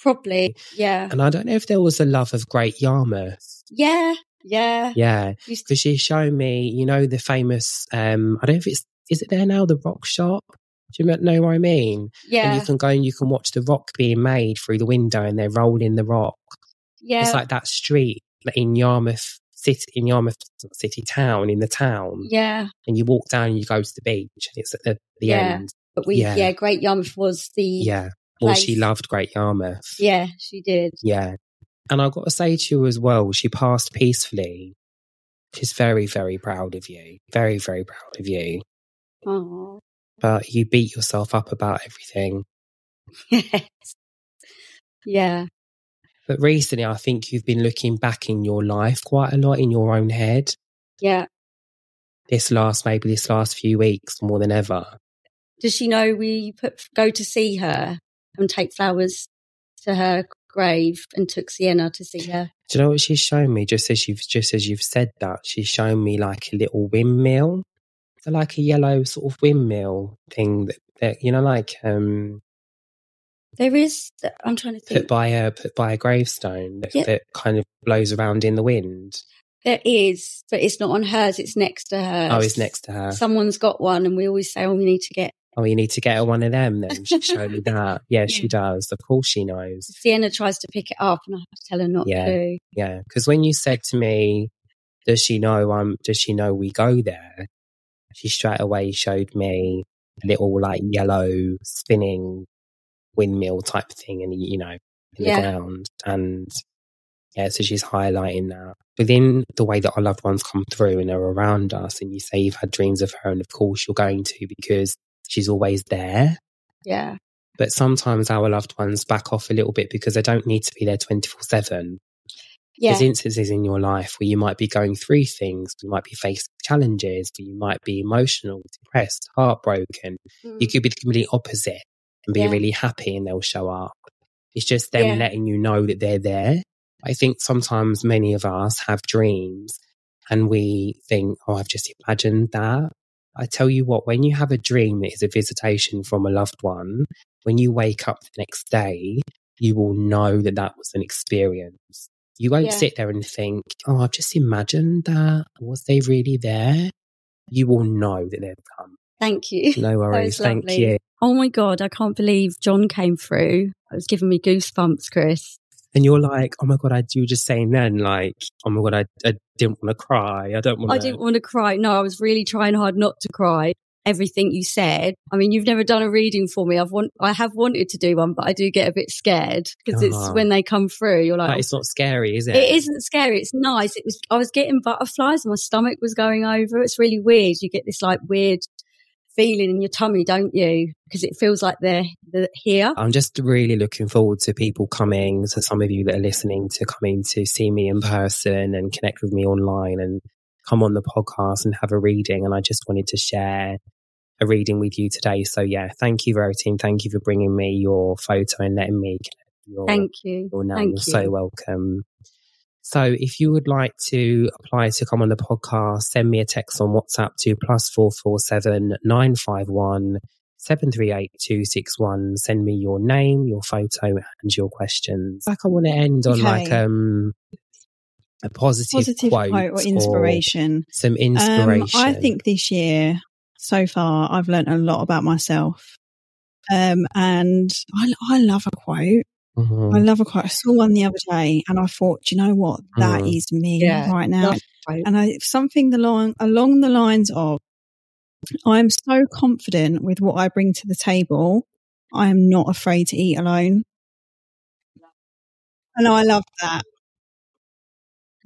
probably. Yeah. And I don't know if there was a love of Great Yarmouth. Yeah. Yeah. Yeah. Because she showed me, you know, the famous um I don't know if it's is it there now, the rock shop? Do you know what I mean? Yeah. And Yeah. you can go and you can watch the rock being made through the window and they're rolling the rock. Yeah. It's like that street in Yarmouth city in Yarmouth city town in the town. yeah. and you walk down and you go to the beach and it's at the, the Yeah. end. But we Yeah. yeah. Great Yarmouth was the Yeah. Well, she loved Great Yarmouth. Yeah, she did. Yeah. And I've got to say to you as well, she passed peacefully. She's very, very proud of you. Very, very proud of you. Oh. But you beat yourself up about everything. Yes. Yeah. But recently, I think you've been looking back in your life quite a lot in your own head. Yeah. This last, maybe this last few weeks more than ever. Does she know we put go to see her and take flowers to her grave and took Sienna to see her? Do you know what she's shown me? Just as you've just as you've said that, she's shown me like a little windmill So like a yellow sort of windmill thing that, that you know, like um, There is. I'm trying to put by a put by a gravestone that, Yeah. that kind of blows around in the wind. There is, but it's not on hers. It's next to hers. Oh, it's next to her. Someone's got one, and we always say, "Oh, we need to get." Oh, you need to get her one of them then. She showed me that. Yeah, she does. Of course she knows. Sienna tries to pick it up, and I have to tell her not Yeah. to. Yeah. Because when you said to me, does she know um does she know we go there? She straight away showed me a little like yellow spinning windmill type thing and you know, in Yeah. the ground. And yeah, so she's highlighting that. Within the way that our loved ones come through and are around us and you say you've had dreams of her and of course you're going to because she's always there. Yeah, But sometimes our loved ones back off a little bit because they don't need to be there 24 7. yeah, There's instances in your life where you might be going through things, you might be facing challenges, you might be emotional, depressed, heartbroken. You Mm. could be the complete opposite and be Yeah. really happy and they'll show up. It's just them Yeah. letting you know that they're there. I think sometimes many of us have dreams and we think, oh, I've just imagined that. I tell you what, when you have a dream that is a visitation from a loved one, when you wake up the next day, you will know that that was an experience. You won't Yeah. sit there and think, oh, I've just imagined that. Was they really there? You will know that they've come. Thank you. No worries. Thank lovely. you. Oh my god, I can't believe John came through. It was giving me goosebumps, Chris. And you're like, oh my God, I, you were just saying then, like, oh my God, I, I didn't want to cry. I don't want to. I didn't want to cry. No, I was really trying hard not to cry. Everything you said. I mean, you've never done a reading for me. I've want, I have wanted to do one, but I do get a bit scared because it's Ah. when they come through. You're like, But it's not scary, is it? It isn't scary. It's nice. It was. I was getting butterflies. My stomach was going over. It's really weird. You get this like weird feeling in your tummy, don't you? Because it feels like they're, they're here. I'm just really looking forward to people coming, to some of you that are listening, to coming to see me in person and connect with me online and come on the podcast and have a reading. And I just wanted to share a reading with you today. So yeah, thank you, Verotine. Thank you for bringing me your photo and letting me connect with your, Thank you. your name. Thank You're you. so welcome. So if you would like to apply to come on the podcast, send me a text on WhatsApp to plus four four seven nine five one seven three eight two six one. Send me your name, your photo, and your questions. Like I want to end on Okay. like um a positive, Positive quote, quote or inspiration. some Um, inspiration. I think this year, so far, I've learned a lot about myself. Um, and I, I love a quote. Mhm. I love a quote. I saw one the other day and I thought, "Do you know what? That Mhm. is me Yeah, right now. love. And I, something the long, along the lines of, I'm so confident with what I bring to the table. I am not afraid to eat alone. And I love that.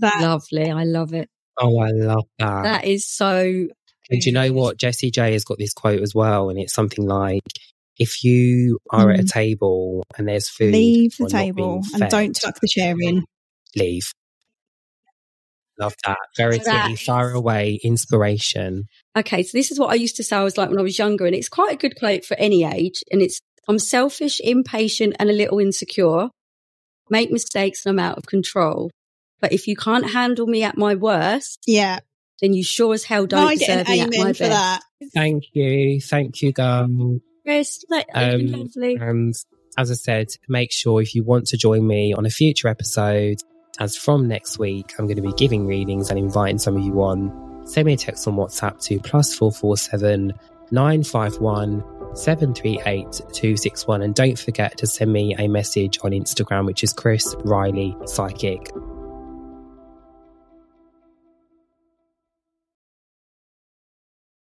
That Lovely. I love it. oh, I love that. That is so. And do you know what? Jessie J has got this quote as well, and it's something like, "If you are at a Mm. table and there's food, leave the or not being table and don't tuck the chair in. leave." Love that. Very That far away inspiration. Okay, so this is what I used to say I was like when I was younger, and it's quite a good quote for any age. And it's I'm selfish, impatient, and a little insecure. Make mistakes and I'm out of control. But if you can't handle me at my worst, Yeah. then you sure as hell don't I get deserve an me at my amen best. that. Thank you, thank you, Gum. Chris, that, Um, lovely. And as I said, make sure if you want to join me on a future episode, as from next week, I'm going to be giving readings and inviting some of you on. Send me a text on WhatsApp to plus four four seven nine five one seven three eight two six one, and don't forget to send me a message on Instagram, which is Chris Riley Psychic.